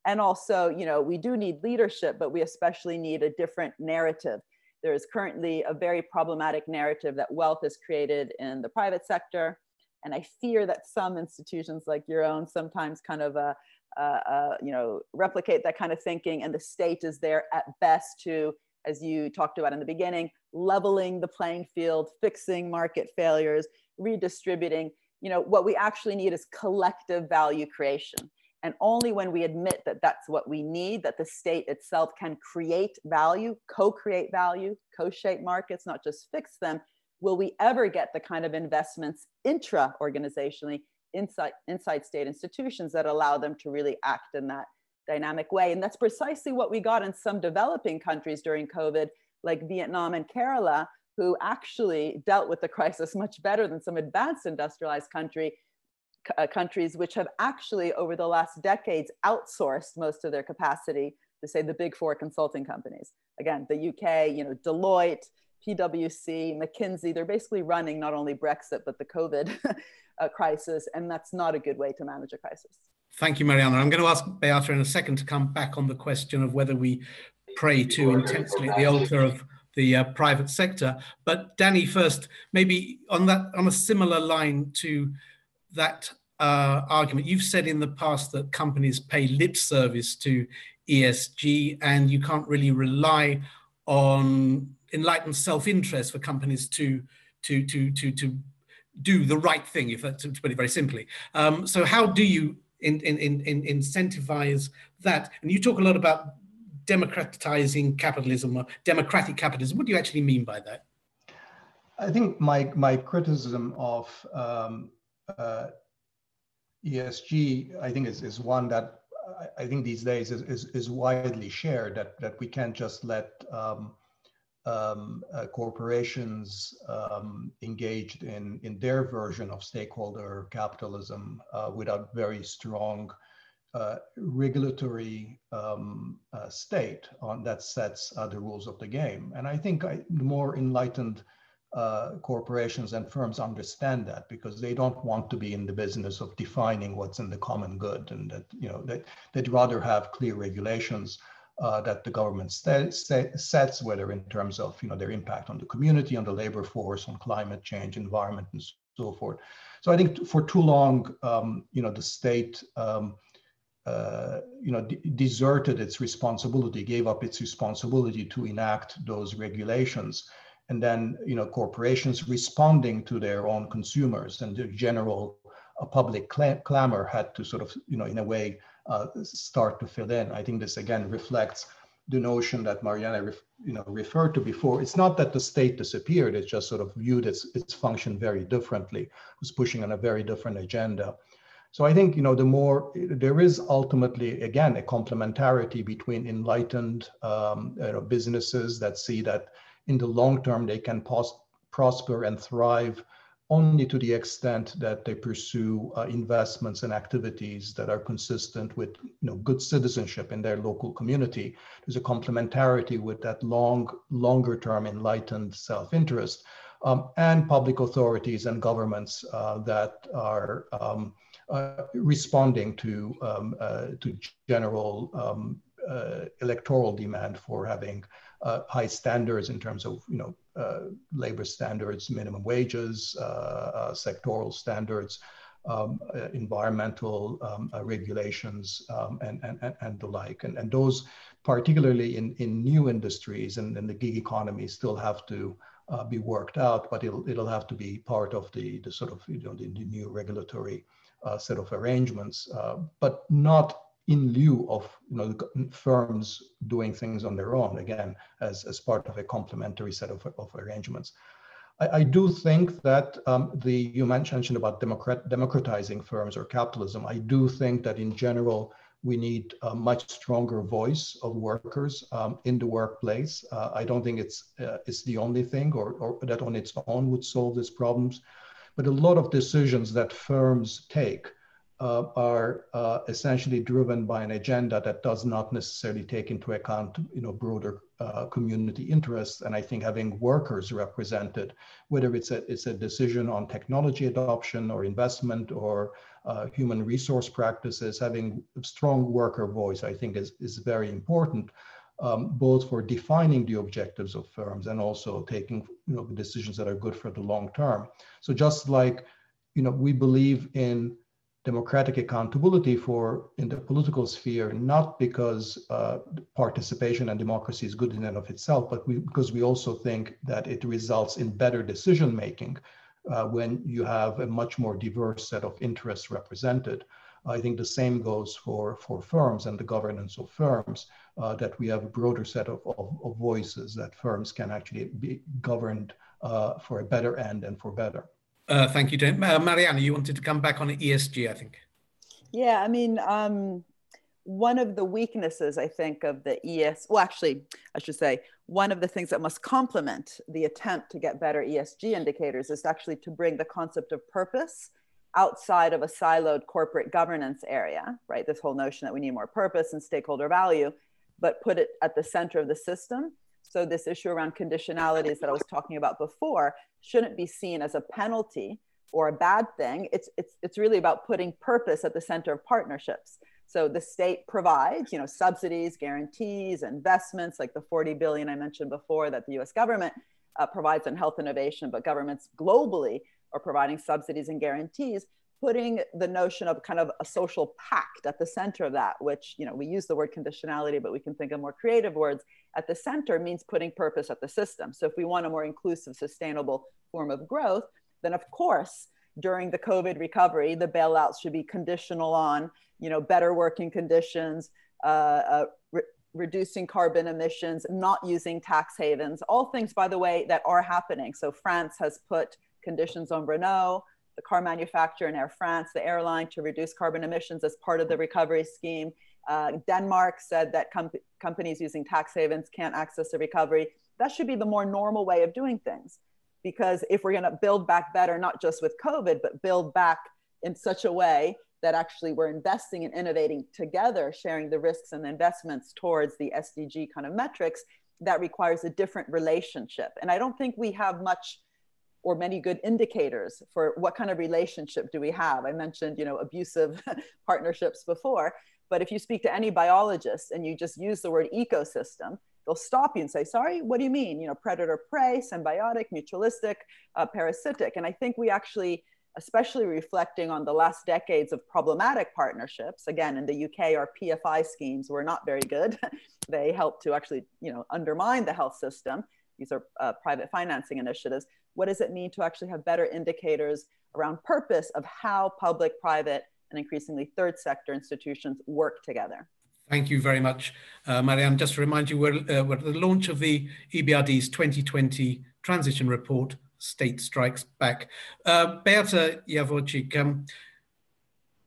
And also, you know, we do need leadership, but we especially need a different narrative there is currently a very problematic narrative that wealth is created in the private sector. And I fear that some institutions like your own sometimes kind of, uh, uh, uh, you know, replicate that kind of thinking. And the state is there at best to, as you talked about in the beginning, leveling the playing field, fixing market failures, redistributing. You know, what we actually need is collective value creation. And only when we admit that that's what we need, that the state itself can create value, co create value, co shape markets, not just fix them, will we ever get the kind of investments intra organizationally inside, inside state institutions that allow them to really act in that dynamic way. And that's precisely what we got in some developing countries during COVID, like Vietnam and Kerala, who actually dealt with the crisis much better than some advanced industrialized country uh, countries which have actually over the last decades outsourced most of their capacity to say the big four consulting companies again the uk you know deloitte pwc mckinsey they're basically running not only brexit but the covid uh, crisis and that's not a good way to manage a crisis thank you mariana i'm going to ask beata in a second to come back on the question of whether we pray too intensely at the altar of the uh, private sector but dani first maybe on that on a similar line to that uh, argument. You've said in the past that companies pay lip service to ESG and you can't really rely on enlightened self-interest for companies to, to, to, to, to do the right thing, if that's to put it very simply. Um, so how do you in, in, in, incentivize that? And you talk a lot about democratizing capitalism or democratic capitalism. What do you actually mean by that? I think my my criticism of um, uh, ESG, I think is, is one that I think these days is, is, is widely shared that, that we can't just let um, um, uh, corporations um, engaged in, in their version of stakeholder capitalism uh, without very strong uh, regulatory um, uh, state on that sets uh, the rules of the game. And I think I, the more enlightened uh, corporations and firms understand that because they don't want to be in the business of defining what's in the common good and that you know that they'd rather have clear regulations uh, that the government sets whether in terms of you know their impact on the community on the labor force on climate change environment and so forth. So i think for too long um, you know the state um, uh, you know, deserted its responsibility, gave up its responsibility to enact those regulations. And then you know corporations responding to their own consumers and the general uh, public clamor had to sort of you know in a way uh, start to fill in. I think this again reflects the notion that Mariana you know referred to before. It's not that the state disappeared; it's just sort of viewed its its function very differently. It was pushing on a very different agenda. So I think you know the more there is ultimately again a complementarity between enlightened um, you know, businesses that see that in the long term, they can prosper and thrive only to the extent that they pursue uh, investments and activities that are consistent with you know, good citizenship in their local community. There's a complementarity with that long, longer term enlightened self-interest um, and public authorities and governments uh, that are um, uh, responding to, um, uh, to general um, uh, electoral demand for having uh, high standards in terms of you know labor standards, minimum wages, sectoral standards, um, uh, environmental um, uh, regulations um, and, and, and the like. And, and those, particularly in, in new industries and, and the gig economy, still have to uh, be worked out, but it'll, it'll have to be part of the, the sort of you know, the, the new regulatory uh, set of arrangements, uh, but not in lieu of you know firms doing things on their own again as, as part of a complementary set of, of arrangements. I, I do think that um, the you mentioned about democrat, democratizing firms or capitalism. I do think that in general we need a much stronger voice of workers um, in the workplace. Uh, I don't think it's uh, it's the only thing or, or that on its own would solve these problems, but a lot of decisions that firms take uh, are uh, essentially driven by an agenda that does not necessarily take into account, you know, broader uh, community interests. And I think having workers represented, whether it's a it's a decision on technology adoption or investment or uh, human resource practices, having a strong worker voice, I think is is very important. Um, both for defining the objectives of firms and also taking you know decisions that are good for the long term. So just like you know we believe in democratic accountability for in the political sphere, not because uh, participation and democracy is good in and of itself, but we, because we also think that it results in better decision making uh, when you have a much more diverse set of interests represented. I think the same goes for, for firms and the governance of firms, uh, that we have a broader set of, of, of, voices that firms can actually be governed uh, for a better end and for better. Uh, thank you. Uh, Mariana, you wanted to come back on ESG, I think. Yeah, I mean, um, one of the weaknesses, I think, of the ES, well, actually, I should say, one of the things that must complement the attempt to get better ESG indicators is actually to bring the concept of purpose outside of a siloed corporate governance area, right? This whole notion that we need more purpose and stakeholder value, but put it at the center of the system so this issue around conditionalities that I was talking about before shouldn't be seen as a penalty or a bad thing. It's, it's, it's really about putting purpose at the center of partnerships. So the state provides, you know, subsidies, guarantees, investments, like the 40 billion I mentioned before that the U.S. government uh, provides on health innovation, but governments globally are providing subsidies and guarantees putting the notion of kind of a social pact at the center of that, which, you know, we use the word conditionality, but we can think of more creative words at the center means putting purpose at the system. So if we want a more inclusive, sustainable form of growth, then of course, during the COVID recovery, the bailouts should be conditional on, you know, better working conditions, uh, uh, re- reducing carbon emissions, not using tax havens, all things, by the way, that are happening. So France has put conditions on Renault the car manufacturer in Air France, the airline, to reduce carbon emissions as part of the recovery scheme. Uh, Denmark said that com- companies using tax havens can't access the recovery. That should be the more normal way of doing things. Because if we're going to build back better, not just with COVID, but build back in such a way that actually we're investing and innovating together, sharing the risks and the investments towards the SDG kind of metrics, that requires a different relationship. And I don't think we have much or many good indicators for what kind of relationship do we have? I mentioned you know abusive partnerships before but if you speak to any biologist and you just use the word ecosystem they'll stop you and say sorry what do you mean? You know predator prey symbiotic mutualistic uh, parasitic. And i think we actually especially reflecting on the last decades of problematic partnerships again in the uk our pfi schemes were not very good. They helped to actually you know undermine the health system these are uh, private financing initiatives what does it mean to actually have better indicators around purpose of how public, private, and increasingly third sector institutions work together? Thank you very much, uh, Marianne. Just to remind you, we're, uh, we're, at the launch of the EBRD's 2020 transition report, State Strikes Back. Uh, Beata Javorcik, um,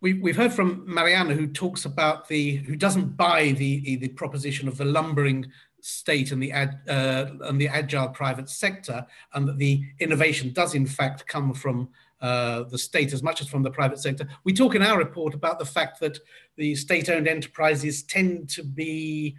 we, we've heard from Mariana, who talks about the, who doesn't buy the, the proposition of the lumbering state and the ad, uh, and the agile private sector, and that the innovation does in fact come from uh, the state as much as from the private sector. We talk in our report about the fact that the state-owned enterprises tend to be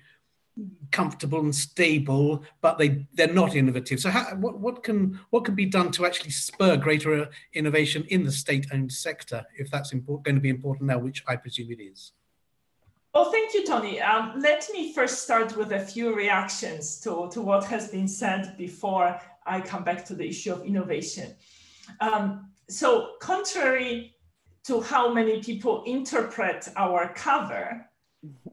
comfortable and stable, but they they're not innovative. So, how, what what can what can be done to actually spur greater uh, innovation in the state-owned sector, if that's import, going to be important now, which I presume it is? Well, thank you, Tony. Um, let me first start with a few reactions to, to what has been said before I come back to the issue of innovation. Um, so, contrary to how many people interpret our cover,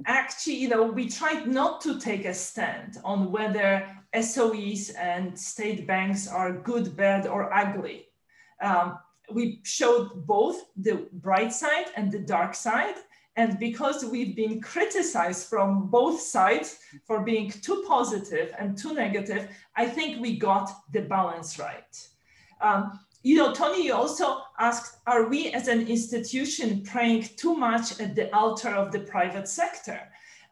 actually, you know, we tried not to take a stand on whether SOEs and state banks are good, bad, or ugly. Um, we showed both the bright side and the dark side. And because we've been criticized from both sides for being too positive and too negative, I think we got the balance right. Um, you know, Tony, you also asked, are we as an institution praying too much at the altar of the private sector?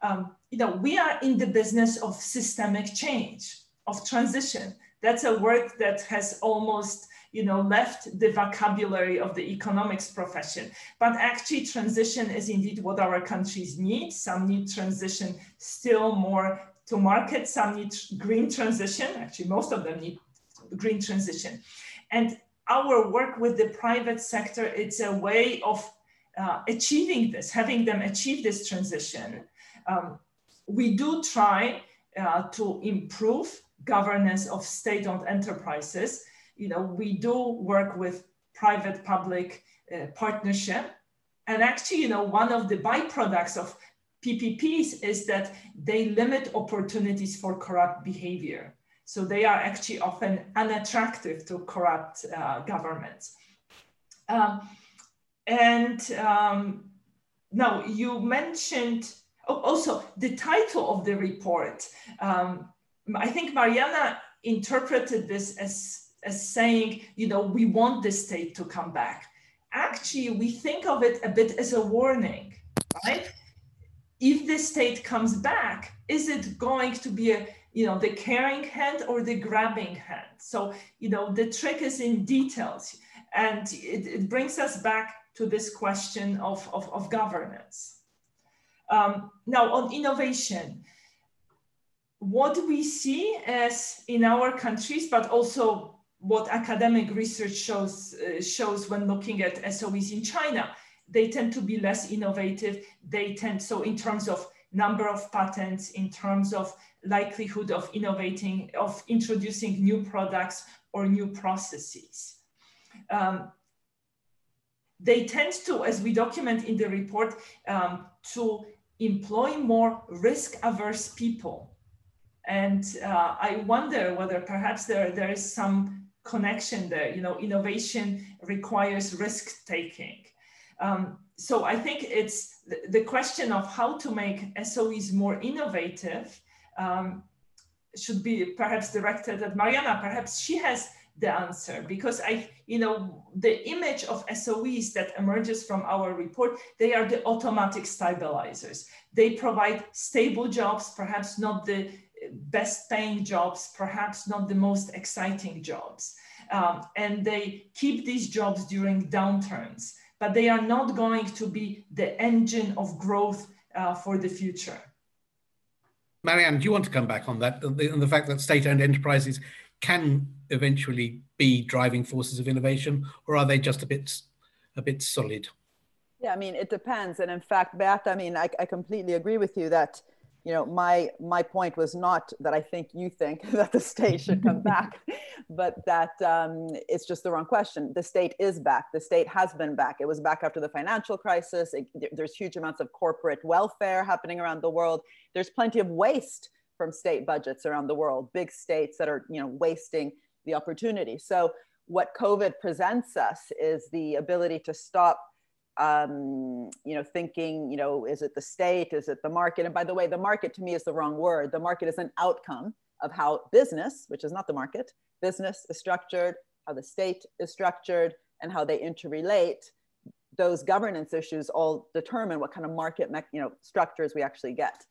Um, you know, we are in the business of systemic change, of transition. That's a word that has almost, you know, left the vocabulary of the economics profession. But actually, transition is indeed what our countries need. Some need transition still more to market. Some need green transition. Actually, most of them need green transition. And our work with the private sector, it's a way of uh, achieving this, having them achieve this transition. Um, we do try uh, to improve governance of state-owned enterprises. You know, we do work with private-public uh, partnership. And actually, you know, one of the byproducts of PPPs is that they limit opportunities for corrupt behavior. So they are actually often unattractive to corrupt uh, governments. Um, and um, now you mentioned oh, also the title of the report. Um, I think Mariana interpreted this as, as saying, you know, we want the state to come back. Actually, we think of it a bit as a warning, right? If the state comes back, is it going to be a you know, the caring hand or the grabbing hand. So, you know, the trick is in details. And it, it brings us back to this question of, of, of governance. Um, now, on innovation, what we see as in our countries, but also what academic research shows, uh, shows when looking at SOEs in China, they tend to be less innovative. They tend, so in terms of number of patents, in terms of likelihood of innovating, of introducing new products or new processes. Um, they tend to, as we document in the report, um, to employ more risk-averse people. And uh, I wonder whether perhaps there, there is some connection there. You know, innovation requires risk-taking. Um, so I think it's the, the question of how to make SOEs more innovative um, should be perhaps directed at Mariana. Perhaps she has the answer because I, you know, the image of SOEs that emerges from our report, they are the automatic stabilizers. They provide stable jobs, perhaps not the best paying jobs, perhaps not the most exciting jobs. Um, and they keep these jobs during downturns, but they are not going to be the engine of growth uh, for the future. Marianne, do you want to come back on that and the, the fact that state-owned enterprises can eventually be driving forces of innovation, or are they just a bit a bit solid? Yeah, I mean, it depends. And in fact, Beth, I mean, I, I completely agree with you that you know my my point was not that i think you think that the state should come back but that um, it's just the wrong question. The state is back. The state has been back. It was back after the financial crisis. It, there's huge amounts of corporate welfare happening around the world. There's plenty of waste from state budgets around the world big states that are you know wasting the opportunity. So what covid presents us is the ability to stop um, you know, thinking, you know, is it the state? Is it the market? And by the way, the market to me is the wrong word. The market is an outcome of how business, which is not the market, business is structured, how the state is structured, and how they interrelate. Those governance issues all determine what kind of market, you know, structures we actually get.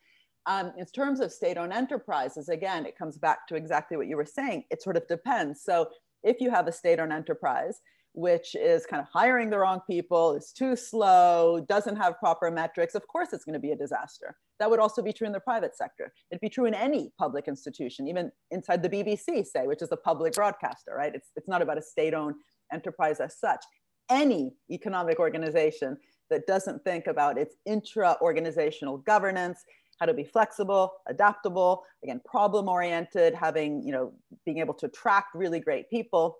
Um, in terms of state-owned enterprises, again, it comes back to exactly what you were saying. It sort of depends. So if you have a state-owned enterprise which is kind of hiring the wrong people, is too slow, doesn't have proper metrics, of course it's going to be a disaster. That would also be true in the private sector. It'd be true in any public institution, even inside the BBC, say, which is a public broadcaster, right? It's, it's not about a state owned enterprise as such. Any economic organization that doesn't think about its intra organizational governance, how to be flexible, adaptable, again, problem oriented, having, you know, being able to attract really great people,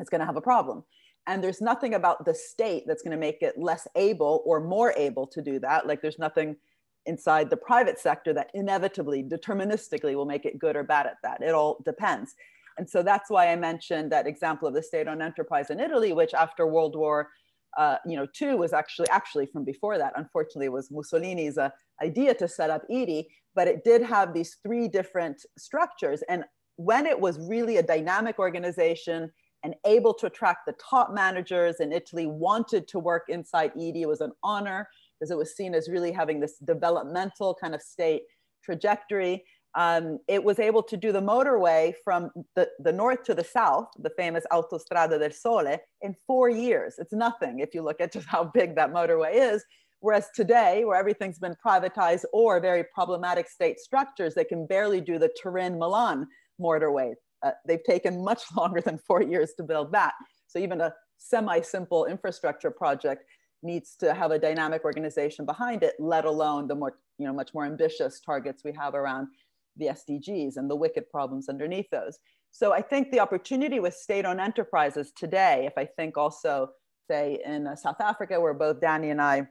is going to have a problem. And there's nothing about the state that's going to make it less able or more able to do that. Like there's nothing inside the private sector that inevitably, deterministically will make it good or bad at that. It all depends. And so that's why I mentioned that example of the state-owned enterprise in Italy, which after World War uh, you know, two was actually actually from before that. Unfortunately, was Mussolini's uh, idea to set up IRI, but it did have these three different structures. And when it was really a dynamic organization and able to attract the top managers in Italy, wanted to work inside ED. it was an honor because it was seen as really having this developmental kind of state trajectory um, it was able to do the motorway from the, the north to the south, the famous Autostrada del Sole, in four years. It's nothing if you look at just how big that motorway is. Whereas today, where everything's been privatized or very problematic state structures, they can barely do the Turin Milan motorway. Uh, they've taken much longer than four years to build that. So even a semi-simple infrastructure project needs to have a dynamic organization behind it, let alone the more, you know, much more ambitious targets we have around the SDGs and the wicked problems underneath those. So I think the opportunity with state-owned enterprises today, if I think also, say, in uh, South Africa, where both Dani and I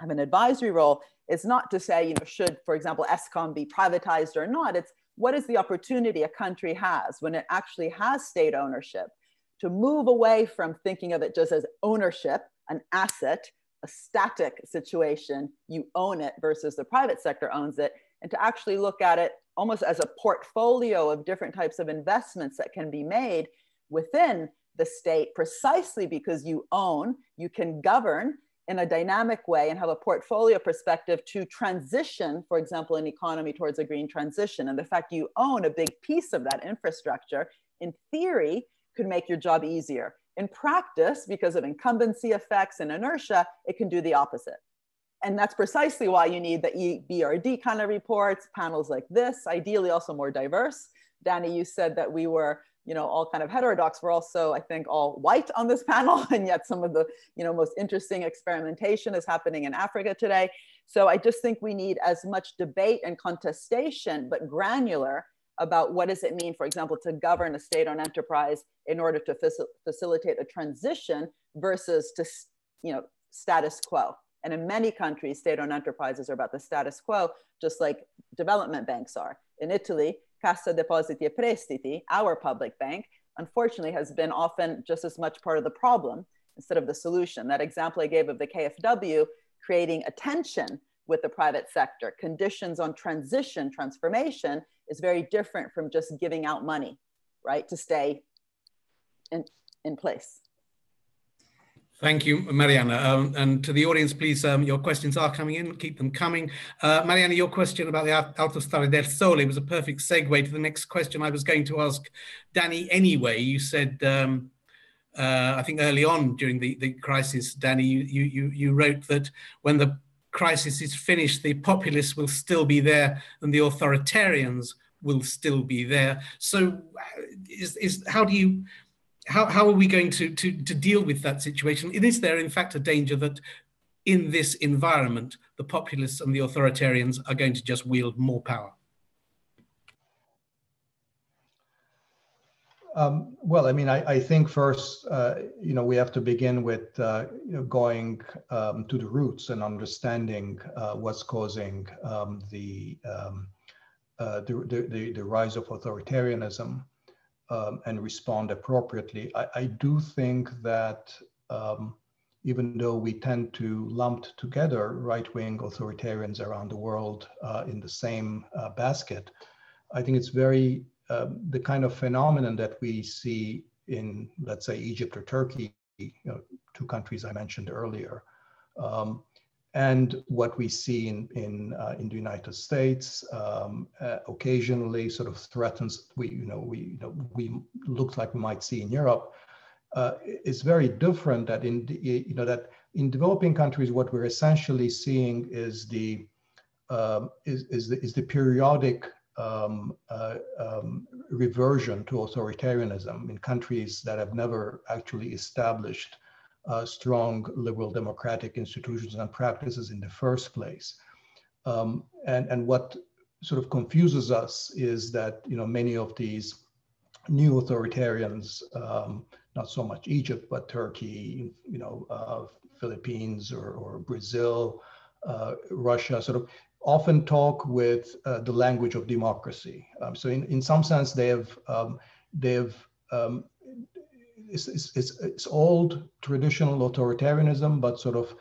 have an advisory role, is not to say, you know, should, for example, Eskom be privatized or not. It's what is the opportunity a country has when it actually has state ownership to move away from thinking of it just as ownership, an asset, a static situation, you own it versus the private sector owns it, and to actually look at it almost as a portfolio of different types of investments that can be made within the state precisely because you own, you can govern in a dynamic way and have a portfolio perspective to transition, for example, an economy towards a green transition. And the fact you own a big piece of that infrastructure, in theory, could make your job easier. In practice, because of incumbency effects and inertia, it can do the opposite. And that's precisely why you need the EBRD kind of reports, panels like this, ideally also more diverse. Dani, you said that we were, you know, all kind of heterodox. We're also, I think, all white on this panel, and yet some of the, you know, most interesting experimentation is happening in Africa today. So I just think we need as much debate and contestation, but granular about what does it mean, for example, to govern a state-owned enterprise in order to facilitate a transition versus to, you know, status quo. And in many countries, state owned enterprises are about the status quo, just like development banks are. In Italy, Cassa Depositi e Prestiti, our public bank, unfortunately has been often just as much part of the problem instead of the solution. That example I gave of the KfW creating a tension with the private sector, conditions on transition, transformation is very different from just giving out money, right, to stay in, in place. Thank you, Mariana. Um, and to the audience, please, um, your questions are coming in. Keep them coming. Uh, Mariana, your question about the Autostrada del Sole was a perfect segue to the next question I was going to ask Dani anyway. You said, um, uh, I think early on during the, the crisis, Dani, you, you, you wrote that when the crisis is finished, the populists will still be there and the authoritarians will still be there. So uh, is, is how do you how, how are we going to, to, to deal with that situation? Is there, in fact, a danger that in this environment, the populists and the authoritarians are going to just wield more power? Um, well, I mean, I, I think first, uh, you know, we have to begin with uh, you know, going um, to the roots and understanding uh, what's causing um, the, um, uh, the, the, the, rise of authoritarianism um, and respond appropriately. I, I do think that um, even though we tend to lump together right-wing authoritarians around the world uh, in the same uh, basket, I think it's very um, the kind of phenomenon that we see in, let's say, Egypt or Turkey, you know, two countries I mentioned earlier. Um, and what we see in in, uh, in the United States um, uh, occasionally sort of threatens we you know we you know, we look like we might see in Europe uh, is very different. That in you know that in developing countries, what we're essentially seeing is the um, is, is the is the periodic um, uh, um, reversion to authoritarianism in countries that have never actually established uh, strong liberal democratic institutions and practices in the first place. Um, and, and what sort of confuses us is that you know many of these new authoritarians, um, not so much Egypt, but Turkey, you know, uh, Philippines or, or Brazil, uh, Russia, sort of often talk with uh, the language of democracy. Um, so in, in some sense, they have um, they have um, it's, it's, it's, old traditional authoritarianism, but sort of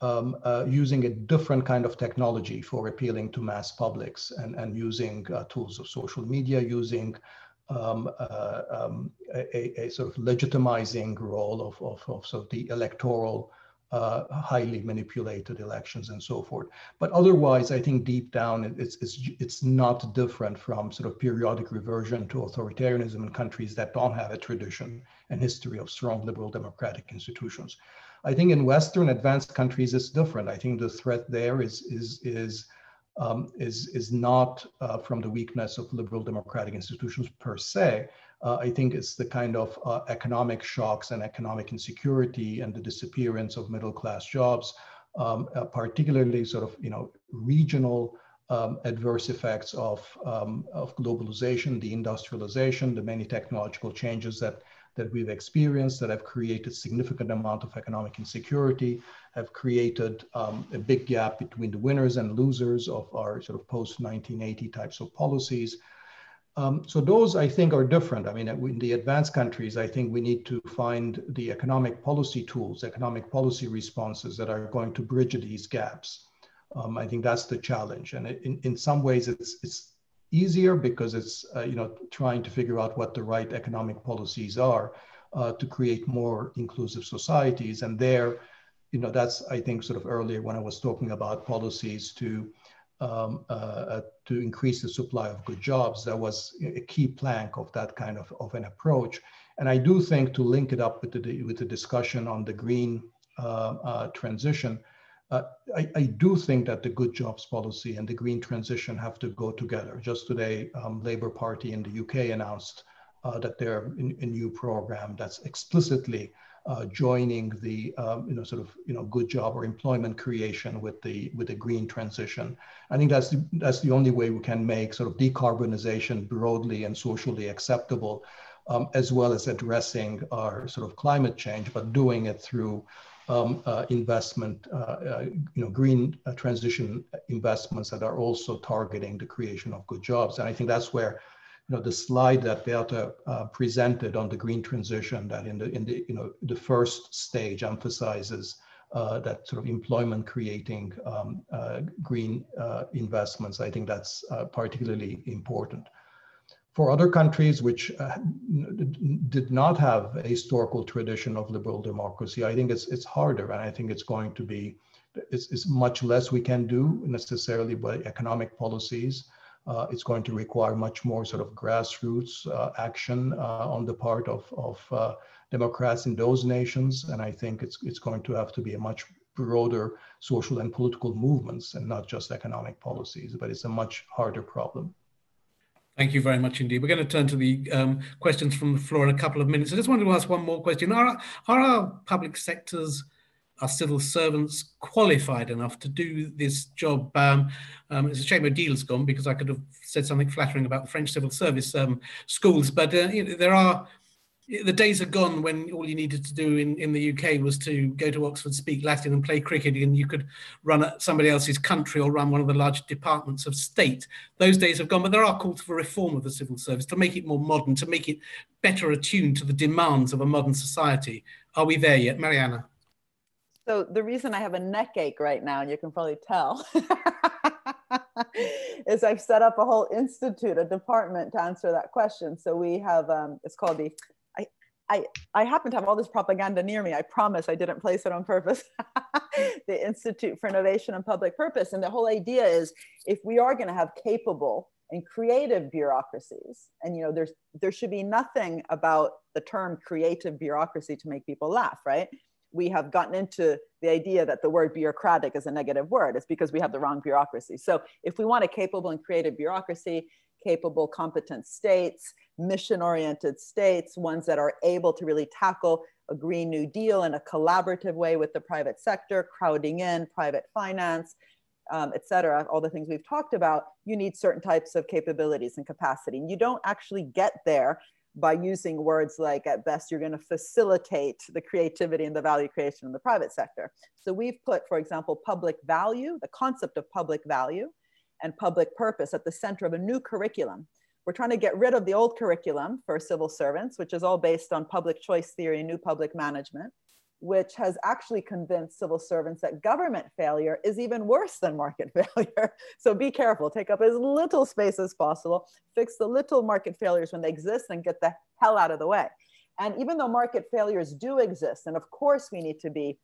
um, uh, using a different kind of technology for appealing to mass publics and, and using uh, tools of social media, using um, uh, um, a, a, sort of legitimizing role of, of, of sort of the electoral uh, highly manipulated elections and so forth. But otherwise, I think deep down, it's, it's, it's not different from sort of periodic reversion to authoritarianism in countries that don't have a tradition and history of strong liberal democratic institutions. I think in Western advanced countries, it's different. I think the threat there is, is, is, um, is, is not uh, from the weakness of liberal democratic institutions per se, uh, I think it's the kind of uh, economic shocks and economic insecurity and the disappearance of middle class jobs, um, uh, particularly sort of you know regional um, adverse effects of um, of globalization, the industrialization, the many technological changes that that we've experienced that have created significant amount of economic insecurity, have created um, a big gap between the winners and losers of our sort of post 1980 types of policies. Um, so those I think are different. I mean, in the advanced countries, I think we need to find the economic policy tools, economic policy responses that are going to bridge these gaps. Um, I think that's the challenge. And in, in some ways it's, it's easier because it's, uh, you know, trying to figure out what the right economic policies are uh, to create more inclusive societies. And there, you know, that's, I think, sort of earlier when I was talking about policies to um, uh, uh, to increase the supply of good jobs. That was a key plank of that kind of, of an approach. And I do think to link it up with the, with the discussion on the green uh, uh, transition, uh, I, I, do think that the good jobs policy and the green transition have to go together. Just today, um, Labour Party in the UK announced uh, that they're in a new program that's explicitly uh, joining the um, you know sort of you know good job or employment creation with the with the green transition. I think that's the, that's the only way we can make sort of decarbonization broadly and socially acceptable, um, as well as addressing our sort of climate change, but doing it through um, uh, investment, uh, uh you know, green uh, transition investments that are also targeting the creation of good jobs. And I think that's where you know, the slide that Beata uh, presented on the green transition that in the, in the, you know, the first stage emphasizes uh, that sort of employment creating um, uh, green uh, investments. I think that's uh, particularly important. For other countries which uh, did not have a historical tradition of liberal democracy, I think it's, it's harder and I think it's going to be, it's, it's much less we can do necessarily by economic policies. Uh, it's going to require much more sort of grassroots uh, action uh, on the part of, of uh, Democrats in those nations. And I think it's, it's going to have to be a much broader social and political movements and not just economic policies, but it's a much harder problem. Thank you very much indeed. We're going to turn to the um, questions from the floor in a couple of minutes. I just wanted to ask one more question. Are, are our public sectors are civil servants qualified enough to do this job? Um, um, it's a shame Odile's gone because I could have said something flattering about the French civil service um, schools, but uh, you know, there are the days are gone when all you needed to do in, in the UK was to go to Oxford, speak Latin, and play cricket, and you could run somebody else's country or run one of the large departments of state. Those days have gone, but there are calls for reform of the civil service to make it more modern, to make it better attuned to the demands of a modern society. Are we there yet, Mariana? So the reason I have a neck ache right now, and you can probably tell, is I've set up a whole institute, a department to answer that question. So we have, um, it's called the, I, I, I happen to have all this propaganda near me. I promise I didn't place it on purpose. the Institute for Innovation and Public Purpose. And the whole idea is if we are going to have capable and creative bureaucracies. And you know, there's there should be nothing about the term creative bureaucracy to make people laugh, right? We have gotten into the idea that the word bureaucratic is a negative word. It's because we have the wrong bureaucracy. So if we want a capable and creative bureaucracy, capable, competent states, mission oriented states, ones that are able to really tackle a Green New Deal in a collaborative way with the private sector, crowding in private finance, um, et cetera, all the things we've talked about, you need certain types of capabilities and capacity. And you don't actually get there by using words like, at best, you're going to facilitate the creativity and the value creation in the private sector. So we've put, for example, public value, the concept of public value and public purpose at the center of a new curriculum. We're trying to get rid of the old curriculum for civil servants, which is all based on public choice theory and new public management which has actually convinced civil servants that government failure is even worse than market failure. so be careful, take up as little space as possible, fix the little market failures when they exist, and get the hell out of the way. And even though market failures do exist, and of course we need to be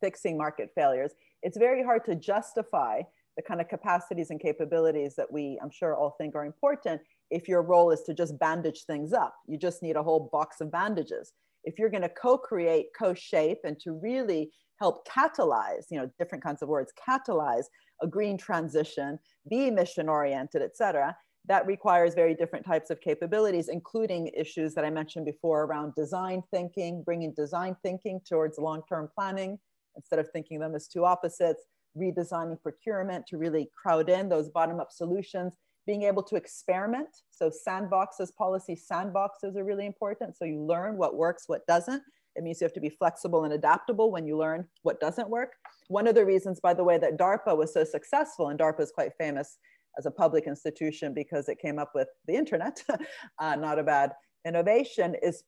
fixing market failures, it's very hard to justify the kind of capacities and capabilities that we, I'm sure, all think are important if your role is to just bandage things up. You just need a whole box of bandages if you're going to co-create co-shape and to really help catalyze you know different kinds of words catalyze a green transition be mission oriented et cetera that requires very different types of capabilities including issues that i mentioned before around design thinking bringing design thinking towards long-term planning instead of thinking them as two opposites redesigning procurement to really crowd in those bottom-up solutions being able to experiment. So sandboxes, policy sandboxes are really important. So you learn what works, what doesn't. It means you have to be flexible and adaptable when you learn what doesn't work. One of the reasons, by the way, that DARPA was so successful, and DARPA is quite famous as a public institution because it came up with the internet, uh, not a bad innovation, is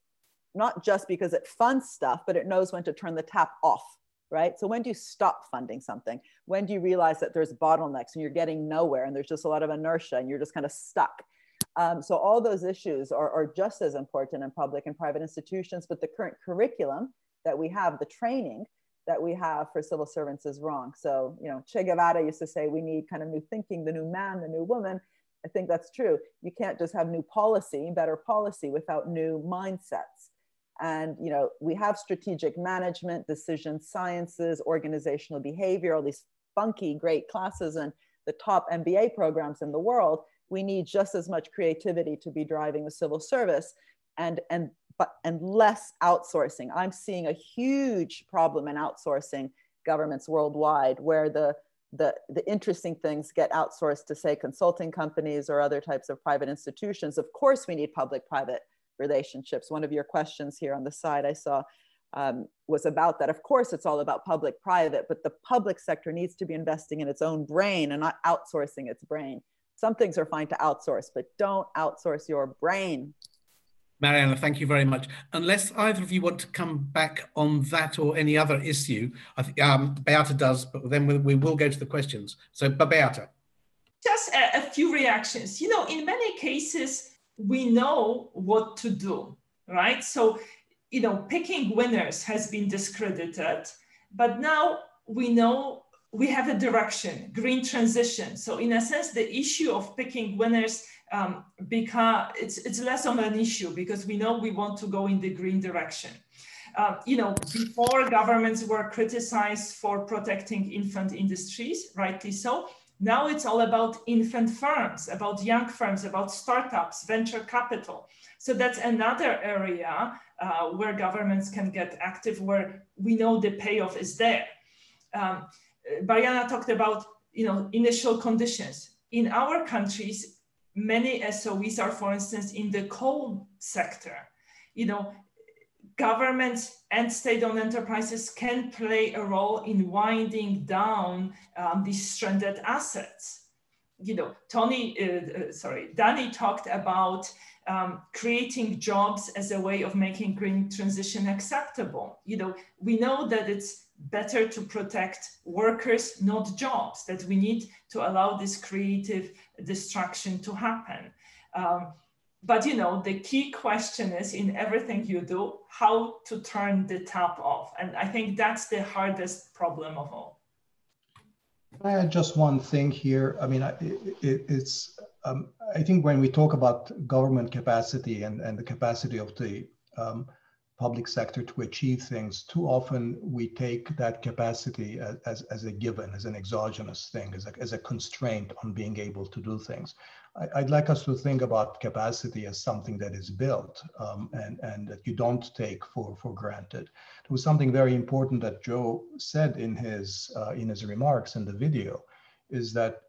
not just because it funds stuff, but it knows when to turn the tap off right? So when do you stop funding something? When do you realize that there's bottlenecks and you're getting nowhere and there's just a lot of inertia and you're just kind of stuck? Um, so all those issues are, are just as important in public and private institutions, but the current curriculum that we have, the training that we have for civil servants is wrong. So, you know, Che Guevara used to say, we need kind of new thinking, the new man, the new woman. I think that's true. You can't just have new policy, better policy without new mindsets. And you know, we have strategic management, decision sciences, organizational behavior, all these funky, great classes and the top MBA programs in the world. We need just as much creativity to be driving the civil service and, and, but, and less outsourcing. I'm seeing a huge problem in outsourcing governments worldwide where the, the, the interesting things get outsourced to say consulting companies or other types of private institutions. Of course, we need public-private relationships. One of your questions here on the side I saw um, was about that. Of course, it's all about public private, but the public sector needs to be investing in its own brain and not outsourcing its brain. Some things are fine to outsource, but don't outsource your brain. Mariana, thank you very much. Unless either of you want to come back on that or any other issue, I think um, Beata does, but then we, we, will go to the questions. So, Beata. Just a, a few reactions. You know, in many cases, we know what to do, right? So, you know, picking winners has been discredited, but now we know we have a direction, green transition. So, in a sense, the issue of picking winners um, because it's it's less of an issue because we know we want to go in the green direction. Uh, you know, before governments were criticized for protecting infant industries, rightly so. Now it's all about infant firms, about young firms, about startups, venture capital. So that's another area uh, where governments can get active, where we know the payoff is there. Um, Mariana talked about you know initial conditions. In our countries, many SOEs are, for instance, in the coal sector. You know, governments and state-owned enterprises can play a role in winding down um, these stranded assets. You know, Tony, uh, uh, sorry, Dani talked about um, creating jobs as a way of making green transition acceptable. You know, we know that it's better to protect workers, not jobs, that we need to allow this creative destruction to happen. Um, but you know the key question is in everything you do how to turn the tap off. And i think that's the hardest problem of all. I add just one thing here? I mean it, it, it's um, I think when we talk about government capacity and, and the capacity of the um, public sector to achieve things, too often we take that capacity as, as, as, a given, as an exogenous thing, as a, as a constraint on being able to do things. I, would like us to think about capacity as something that is built um, and, and that you don't take for, for granted. There was something very important that Joe said in his, uh, in his remarks in the video, is that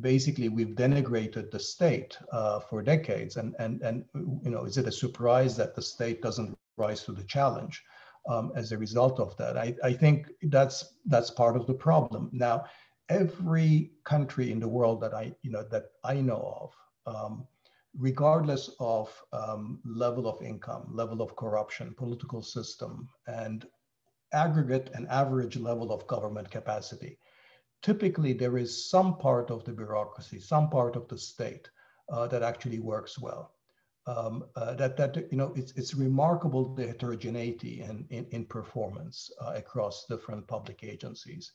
basically we've denigrated the state uh, for decades. And and and you know is it a surprise that the state doesn't rise to the challenge um, as a result of that? I, I think that's that's part of the problem. Now every country in the world that I you know that I know of um, regardless of um, level of income level of corruption political system and aggregate and average level of government capacity typically there is some part of the bureaucracy, some part of the state uh, that actually works well. Um, uh, that that you know it's it's remarkable the heterogeneity in in, in performance uh, across different public agencies,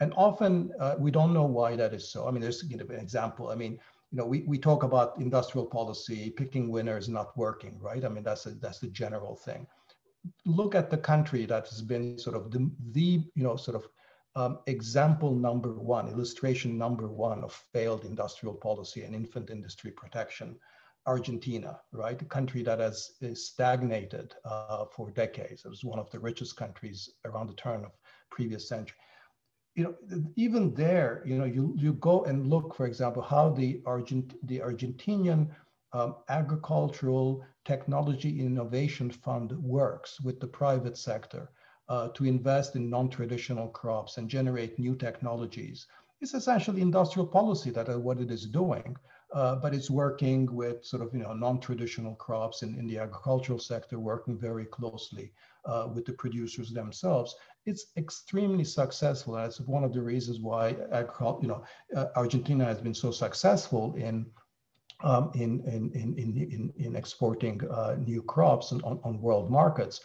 and often uh, we don't know why that is so. I mean, there's you know, an example. I mean, you know, we, we talk about industrial policy, picking winners not working, right? I mean, that's a, that's the general thing. Look at the country that has been sort of the, the you know sort of um, example number one, illustration number one of failed industrial policy and infant industry protection, Argentina, right? A country that has stagnated uh, for decades. It was one of the richest countries around the turn of previous century. You know, even there, you know, you, you go and look, for example, how the, Argent the Argentinian um, agricultural technology innovation fund works with the private sector uh, to invest in non-traditional crops and generate new technologies. It's essentially industrial policy that is what it is doing, uh, but it's working with sort of you know non-traditional crops in, in the agricultural sector, working very closely uh, with the producers themselves. It's extremely successful. That's one of the reasons why you know uh, Argentina has been so successful in um, in, in, in, in, in, exporting uh, new crops on, on world markets.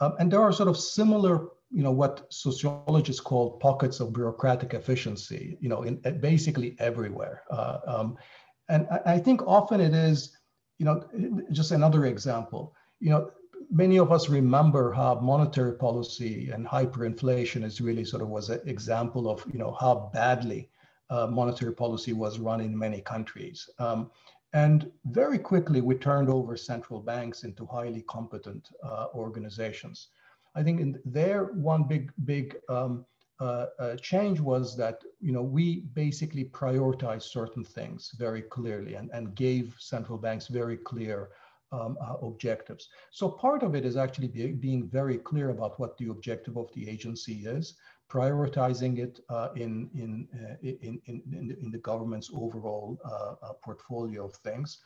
Um, and there are sort of similar, you know, what sociologists call pockets of bureaucratic efficiency, you know, in basically everywhere. Uh, um, and I, I think often it is, you know, just another example, you know, many of us remember how monetary policy and hyperinflation is really sort of was an example of, you know, how badly uh, monetary policy was run in many countries. Um, and very quickly, we turned over central banks into highly competent uh, organizations. I think in there, one big, big um, uh, uh, change was that you know we basically prioritized certain things very clearly and, and gave central banks very clear um, uh, objectives. So part of it is actually be, being very clear about what the objective of the agency is, prioritizing it uh, in, in, uh, in, in, in, the, in, the, government's overall uh, uh, portfolio of things.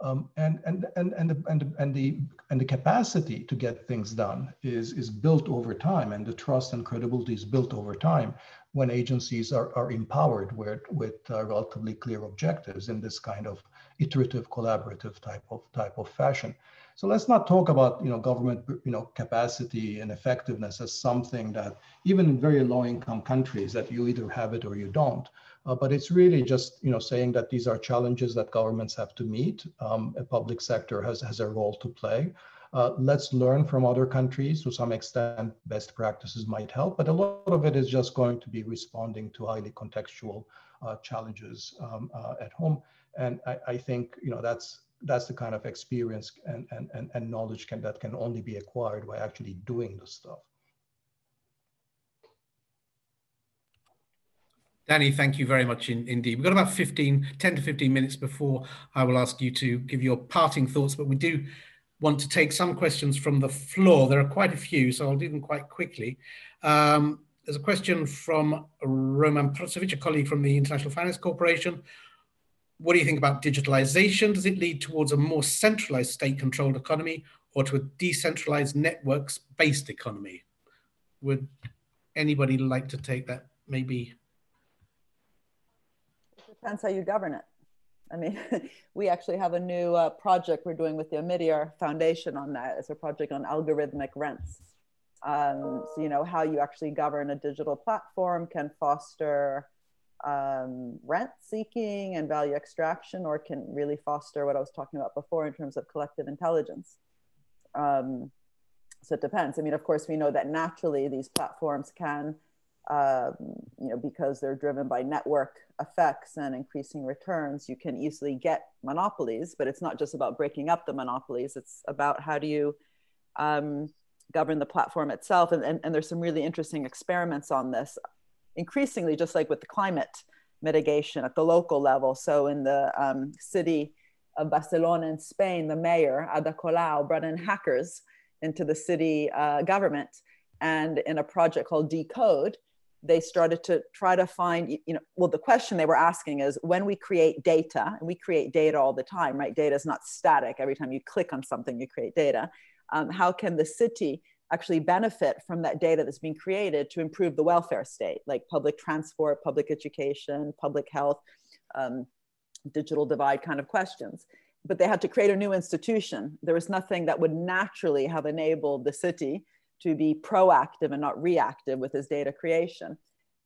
Um, and, and, and, and, the, and, the, and, the, and the capacity to get things done is, is built over time and the trust and credibility is built over time when agencies are, are empowered with, with uh, relatively clear objectives in this kind of iterative collaborative type of type of fashion. So let's not talk about you know government you know capacity and effectiveness as something that even in very low income countries that you either have it or you don't. Uh, but it's really just you know saying that these are challenges that governments have to meet. Um, a public sector has has a role to play. Uh, let's learn from other countries. To some extent, best practices might help, but a lot of it is just going to be responding to highly contextual uh, challenges um, uh, at home. And I, I, think you know that's that's the kind of experience and, and, and, and knowledge can, that can only be acquired by actually doing the stuff. Dani, thank you very much in, indeed. We've got about 15, 10 to 15 minutes before I will ask you to give your parting thoughts, but we do want to take some questions from the floor. There are quite a few, so I'll do them quite quickly. Um, there's a question from Roman Prosovic, a colleague from the International Finance Corporation, what do you think about digitalization? Does it lead towards a more centralized state controlled economy or to a decentralized networks based economy? Would anybody like to take that? Maybe. It depends how you govern it. I mean, we actually have a new uh, project we're doing with the Omidyar Foundation on that. It's a project on algorithmic rents. Um, so, you know, how you actually govern a digital platform can foster um, rent seeking and value extraction, or can really foster what I was talking about before in terms of collective intelligence. Um, so it depends. I mean, of course, we know that naturally these platforms can, um, you know, because they're driven by network effects and increasing returns, you can easily get monopolies. But it's not just about breaking up the monopolies; it's about how do you um, govern the platform itself. And, and, and there's some really interesting experiments on this increasingly just like with the climate mitigation at the local level. So in the um, city of Barcelona in Spain, the mayor, Ada Colau, brought in hackers into the city uh, government. And in a project called Decode, they started to try to find, you know, well, the question they were asking is when we create data, and we create data all the time, right? Data is not static. Every time you click on something, you create data. Um, how can the city actually benefit from that data that's being created to improve the welfare state, like public transport, public education, public health, um, digital divide kind of questions. But they had to create a new institution. There was nothing that would naturally have enabled the city to be proactive and not reactive with this data creation.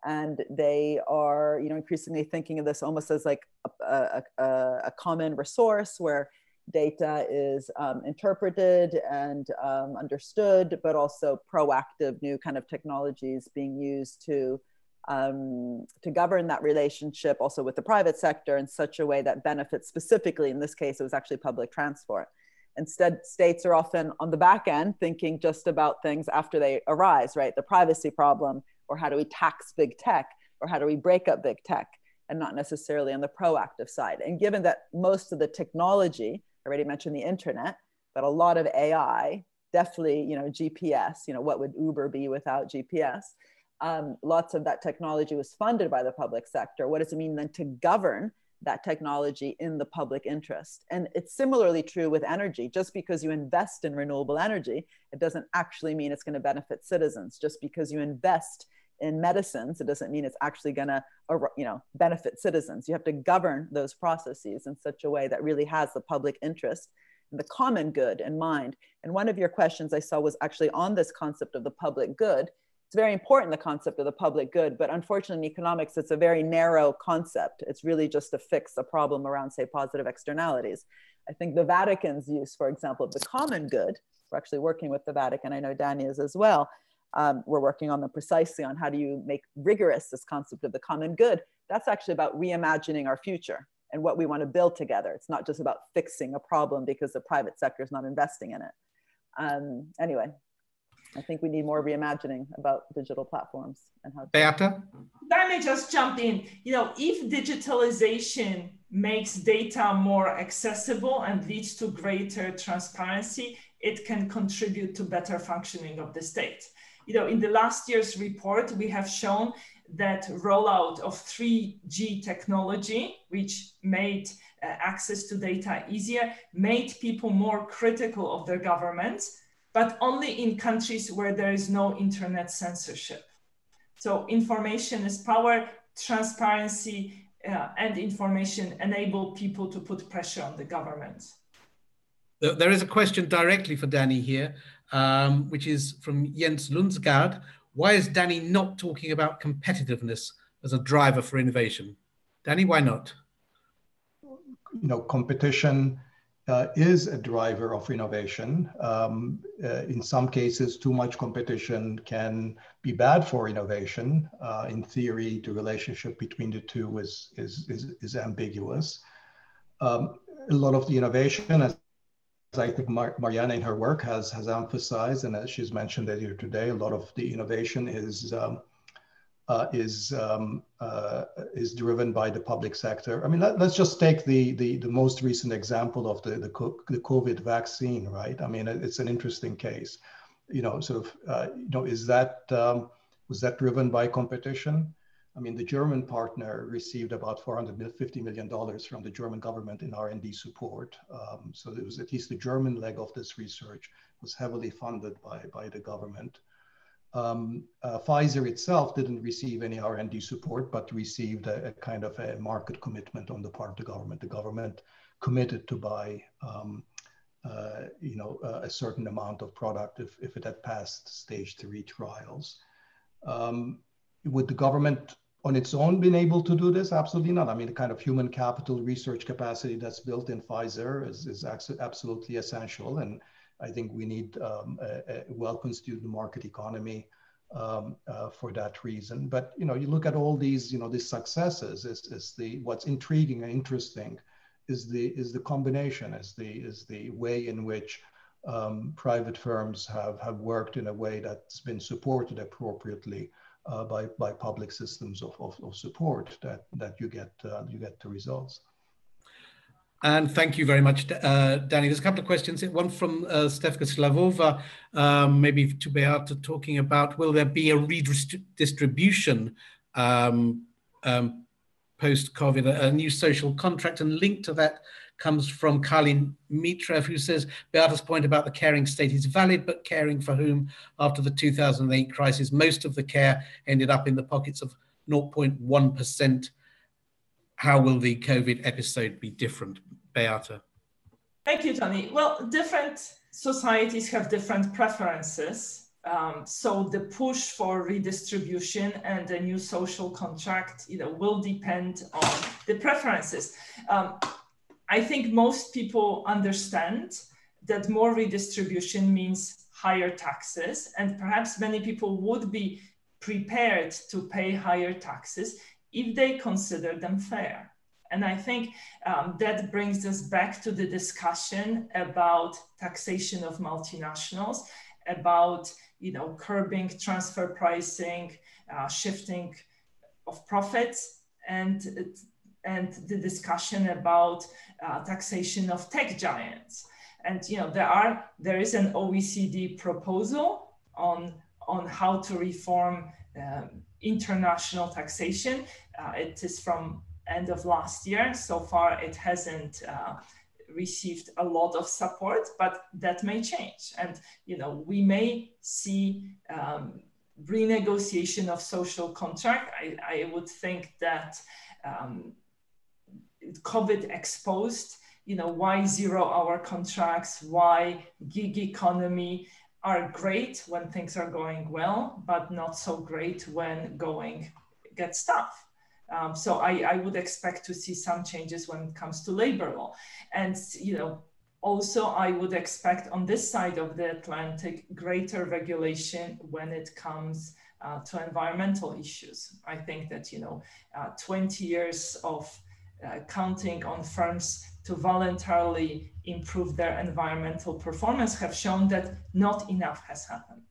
And they are, you know, increasingly thinking of this almost as like a, a, a, a common resource where data is um, interpreted and um, understood, but also proactive new kind of technologies being used to um, to govern that relationship also with the private sector in such a way that benefits specifically, in this case, it was actually public transport. Instead, states are often on the back end thinking just about things after they arise, right? The privacy problem, or how do we tax big tech, or how do we break up big tech, and not necessarily on the proactive side. And given that most of the technology already mentioned the internet, but a lot of AI, definitely, you know, GPS, you know, what would Uber be without GPS? Um, lots of that technology was funded by the public sector. What does it mean then to govern that technology in the public interest? And it's similarly true with energy. Just because you invest in renewable energy, it doesn't actually mean it's going to benefit citizens. Just because you invest in medicines, it doesn't mean it's actually going to, you know, benefit citizens. You have to govern those processes in such a way that really has the public interest and the common good in mind. And one of your questions I saw was actually on this concept of the public good. It's very important, the concept of the public good, but unfortunately in economics, it's a very narrow concept. It's really just to fix a problem around, say, positive externalities. I think the Vatican's use, for example, of the common good, we're actually working with the Vatican, I know Dani is as well, um, we're working on them precisely on how do you make rigorous this concept of the common good. That's actually about reimagining our future and what we want to build together. It's not just about fixing a problem because the private sector is not investing in it. Um, anyway, I think we need more reimagining about digital platforms and how. Beata? I may just jump in. You know, if digitalization makes data more accessible and leads to greater transparency, it can contribute to better functioning of the state you know, in the last year's report, we have shown that rollout of 3G technology, which made uh, access to data easier, made people more critical of their governments, but only in countries where there is no internet censorship. So information is power, transparency, uh, and information enable people to put pressure on the government. There is a question directly for Dani here um, which is from Jens Lundsgaard. Why is Dani not talking about competitiveness as a driver for innovation? Dani, why not? You know, competition uh, is a driver of innovation. Um, uh, in some cases, too much competition can be bad for innovation. Uh, in theory, the relationship between the two is, is, is, is ambiguous. Um, a lot of the innovation, as I think Mar Mariana in her work has has emphasized, and as she's mentioned earlier today, a lot of the innovation is um, uh, is um, uh, is driven by the public sector. I mean, let, us just take the, the the most recent example of the the, the COVID vaccine, right? I mean, it's an interesting case. You know, sort of, uh, you know, is that um, was that driven by competition? I mean, the German partner received about $450 million from the German government in R&D support. Um, so it was at least the German leg of this research was heavily funded by, by the government. Um, uh, Pfizer itself didn't receive any R&D support, but received a, a, kind of a market commitment on the part of the government. The government committed to buy, um, uh, you know, uh, a certain amount of product if, if it had passed stage three trials. Um, would the government on its own been able to do this? Absolutely not. I mean, the kind of human capital research capacity that's built in Pfizer is, is absolutely essential. And I think we need um, a, a well-constituted market economy um, uh, for that reason. But you know, you look at all these, you know, these successes. Is, is the what's intriguing and interesting is the is the combination, is the is the way in which um, private firms have have worked in a way that's been supported appropriately uh, by by public systems of, of, of, support that that you get uh, you get the results. And thank you very much, uh, Dani. There's a couple of questions. One from uh, Stefka Slavova, um, maybe to Beata, talking about will there be a redistribution um, um, post-COVID, a, a new social contract, and linked to that comes from Kalin Mitrev, who says Beata's point about the caring state is valid, but caring for whom after the 2008 crisis, most of the care ended up in the pockets of 0.1%. How will the COVID episode be different, Beata? Thank you, Tony. Well, different societies have different preferences. Um, so the push for redistribution and a new social contract, you know, will depend on the preferences. Um, I think most people understand that more redistribution means higher taxes, and perhaps many people would be prepared to pay higher taxes if they consider them fair. And I think um, that brings us back to the discussion about taxation of multinationals, about you know curbing transfer pricing, uh, shifting of profits, and and the discussion about uh, taxation of tech giants. And you know there are there is an OECD proposal on on how to reform um, international taxation. Uh, it is from end of last year. So far, it hasn't uh, received a lot of support, but that may change. And you know we may see. Um, renegotiation of social contract I, I would think that um, COVID exposed, you know, why zero hour contracts, why gig economy are great when things are going well, but not so great when going gets tough. Um, so I, I would expect to see some changes when it comes to labor law. And, you know, also I would expect on this side of the Atlantic greater regulation when it comes uh, to environmental issues. I think that, you know, uh, 20 years of uh, counting on firms to voluntarily improve their environmental performance have shown that not enough has happened.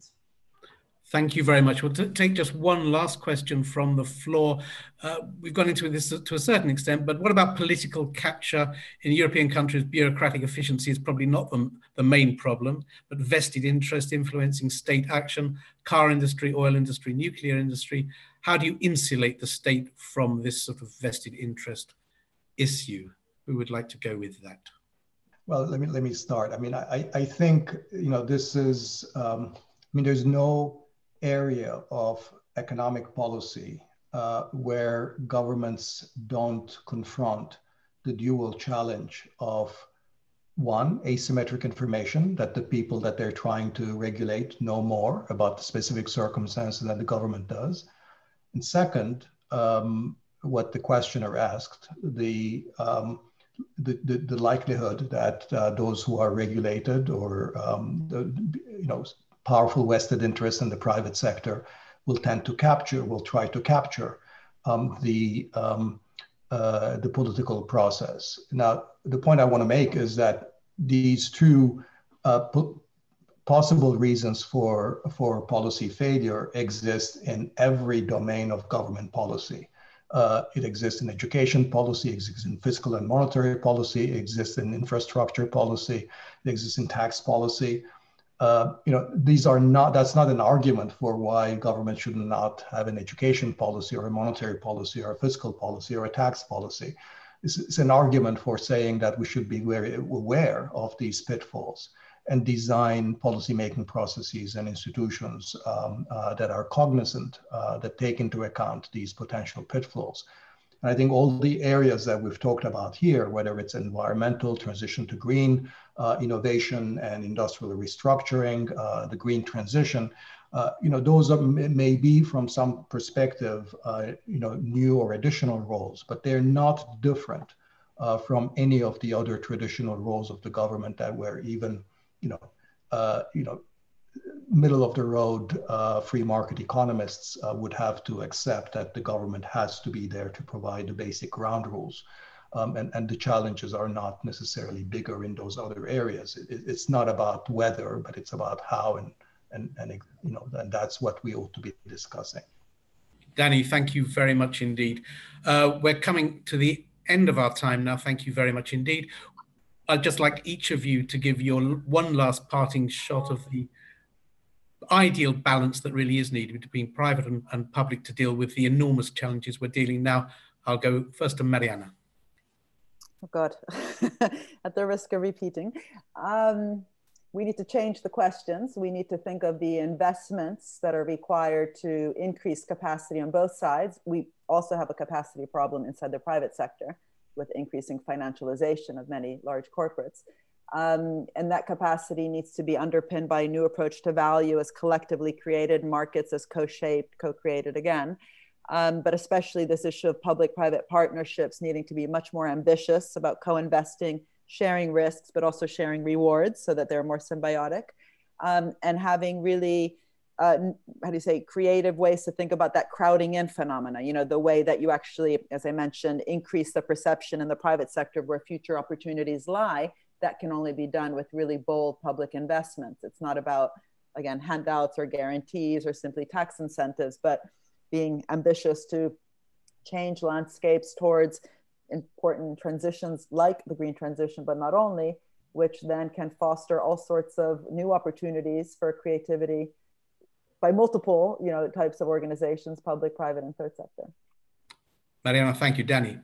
Thank you very much. We'll take just one last question from the floor. Uh, we've gone into this to a certain extent, but what about political capture in European countries? Bureaucratic efficiency is probably not the, the main problem, but vested interest influencing state action, car industry, oil industry, nuclear industry. How do you insulate the state from this sort of vested interest issue. Who would like to go with that? Well, let me let me start. I mean, I I think you know this is. Um, I mean, there's no area of economic policy uh, where governments don't confront the dual challenge of one asymmetric information that the people that they're trying to regulate know more about the specific circumstances that the government does and second um, what the questioner asked, the, um, the, the, the, likelihood that uh, those who are regulated or um, the, you know, powerful vested interests in the private sector will tend to capture, will try to capture um, the, um, uh, the political process. Now, the point I want to make is that these two uh, possible reasons for, for policy failure exist in every domain of government policy. Uh, it exists in education policy, it exists in fiscal and monetary policy, it exists in infrastructure policy, it exists in tax policy. Uh, you know, these are not, that's not an argument for why government should not have an education policy or a monetary policy or a fiscal policy or a tax policy. It's, it's an argument for saying that we should be very aware of these pitfalls and design policymaking processes and institutions um, uh, that are cognizant, uh, that take into account these potential pitfalls. And I think all the areas that we've talked about here, whether it's environmental, transition to green, uh, innovation and industrial restructuring, uh, the green transition, Uh, you know, those are, may be from some perspective, uh, you know, new or additional roles, but they're not different from any of the other traditional roles of the government that were even, you know, uh, you know, middle of the road uh, free market economists uh, would have to accept that the government has to be there to provide the basic ground rules. Um, and, and the challenges are not necessarily bigger in those other areas. It, it's not about whether, but it's about how and and, and you know, and that's what we ought to be discussing. Dani, thank you very much indeed. Uh, we're coming to the end of our time now. Thank you very much indeed. I'd just like each of you to give your one last parting shot of the ideal balance that really is needed between private and, and public to deal with the enormous challenges we're dealing now. I'll go first to Mariana. Oh God, at the risk of repeating. Um, we need to change the questions. We need to think of the investments that are required to increase capacity on both sides. We also have a capacity problem inside the private sector with increasing financialization of many large corporates. Um, and that capacity needs to be underpinned by a new approach to value as collectively created markets as co-shaped, co-created again. Um, but especially this issue of public-private partnerships needing to be much more ambitious about co-investing sharing risks, but also sharing rewards so that they're more symbiotic, um, and having really uh, how do you say creative ways to think about that crowding in phenomena you know the way that you actually as i mentioned increase the perception in the private sector where future opportunities lie that can only be done with really bold public investments. It's not about again handouts or guarantees or simply tax incentives but being ambitious to change landscapes towards important transitions like the green transition, but not only, which then can foster all sorts of new opportunities for creativity by multiple you know, types of organizations, public, private, and third sector. Mariana, thank you. Dani.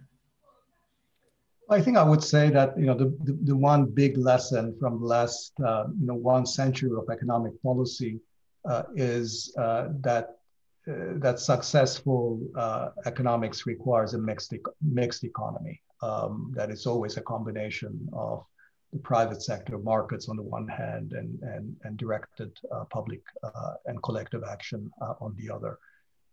I think I would say that you know the, the, the one big lesson from the last uh, you know one century of economic policy uh, is uh, that uh, that successful uh, economics requires a mixed, mixed economy. Um, that it's always a combination of the private sector markets on the one hand and, and, and directed uh, public uh, and collective action uh, on the other.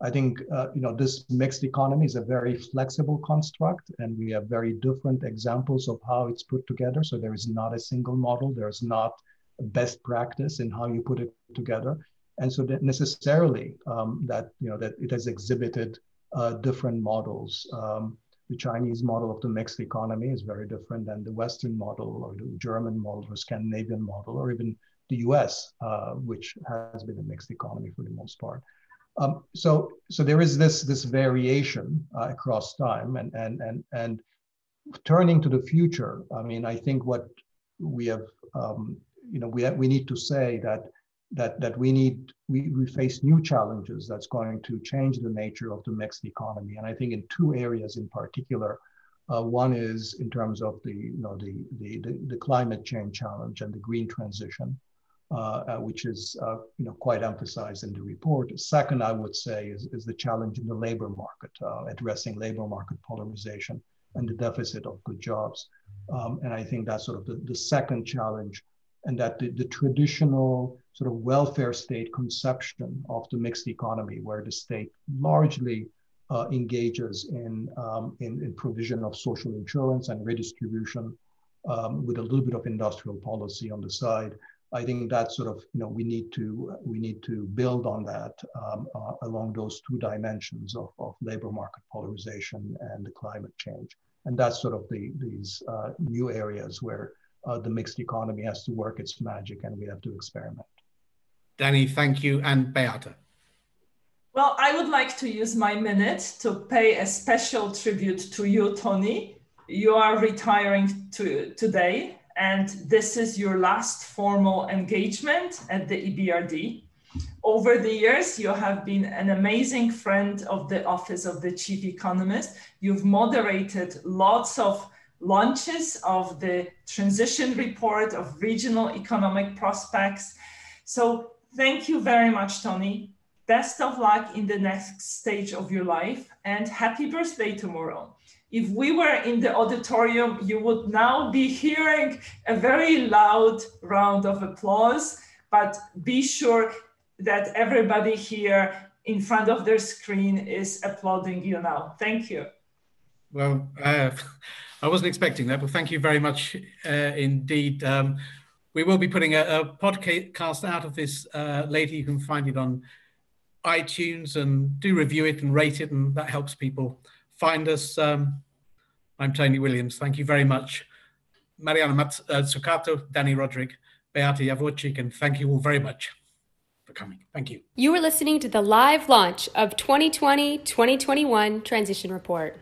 I think uh, you know this mixed economy is a very flexible construct, and we have very different examples of how it's put together. So there is not a single model. There is not best practice in how you put it together and so that necessarily um, that you know that it has exhibited uh, different models. Um, the Chinese model of the mixed economy is very different than the Western model or the German model or Scandinavian model or even the US, uh, which has been a mixed economy for the most part. Um, so, so there is this, this variation uh, across time and, and, and, and turning to the future. I mean, I think what we have, um, you know, we, have, we need to say that that that we need we, we face new challenges that's going to change the nature of the mixed economy. And i think in two areas in particular uh, one is in terms of the you know the, the the, the climate change challenge and the green transition uh, uh, which is uh, you know quite emphasized in the report. Second i would say is, is the challenge in the labor market uh, addressing labor market polarization and the deficit of good jobs. Um, and i think that's sort of the, the second challenge and that the, the traditional sort of welfare state conception of the mixed economy, where the state largely uh, engages in, um, in, in, provision of social insurance and redistribution um, with a little bit of industrial policy on the side. I think that sort of, you know, we need to we need to build on that um, uh, along those two dimensions of, of labor market polarization and the climate change. And that's sort of the, these uh, new areas where uh, the mixed economy has to work its magic and we have to experiment. Dani, thank you. And Beata. Well, I would like to use my minute to pay a special tribute to you, Tony. You are retiring to, today, and this is your last formal engagement at the EBRD. Over the years, you have been an amazing friend of the Office of the Chief Economist. You've moderated lots of launches of the transition report of regional economic prospects. So thank you very much, Tony. Best of luck in the next stage of your life and happy birthday tomorrow. If we were in the auditorium, you would now be hearing a very loud round of applause, but be sure that everybody here in front of their screen is applauding you now. Thank you. Well, uh, I wasn't expecting that, but thank you very much uh, indeed. Um, we will be putting a, a, podcast out of this uh, later. You can find it on iTunes and do review it and rate it, and that helps people find us. Um, I'm Tony Williams. Thank you very much. Mariana Mazzucato, uh, Dani Rodrik, Beata Javorcik, and thank you all very much for coming. Thank you. You were listening to the live launch of 2020 2021 Transition Report.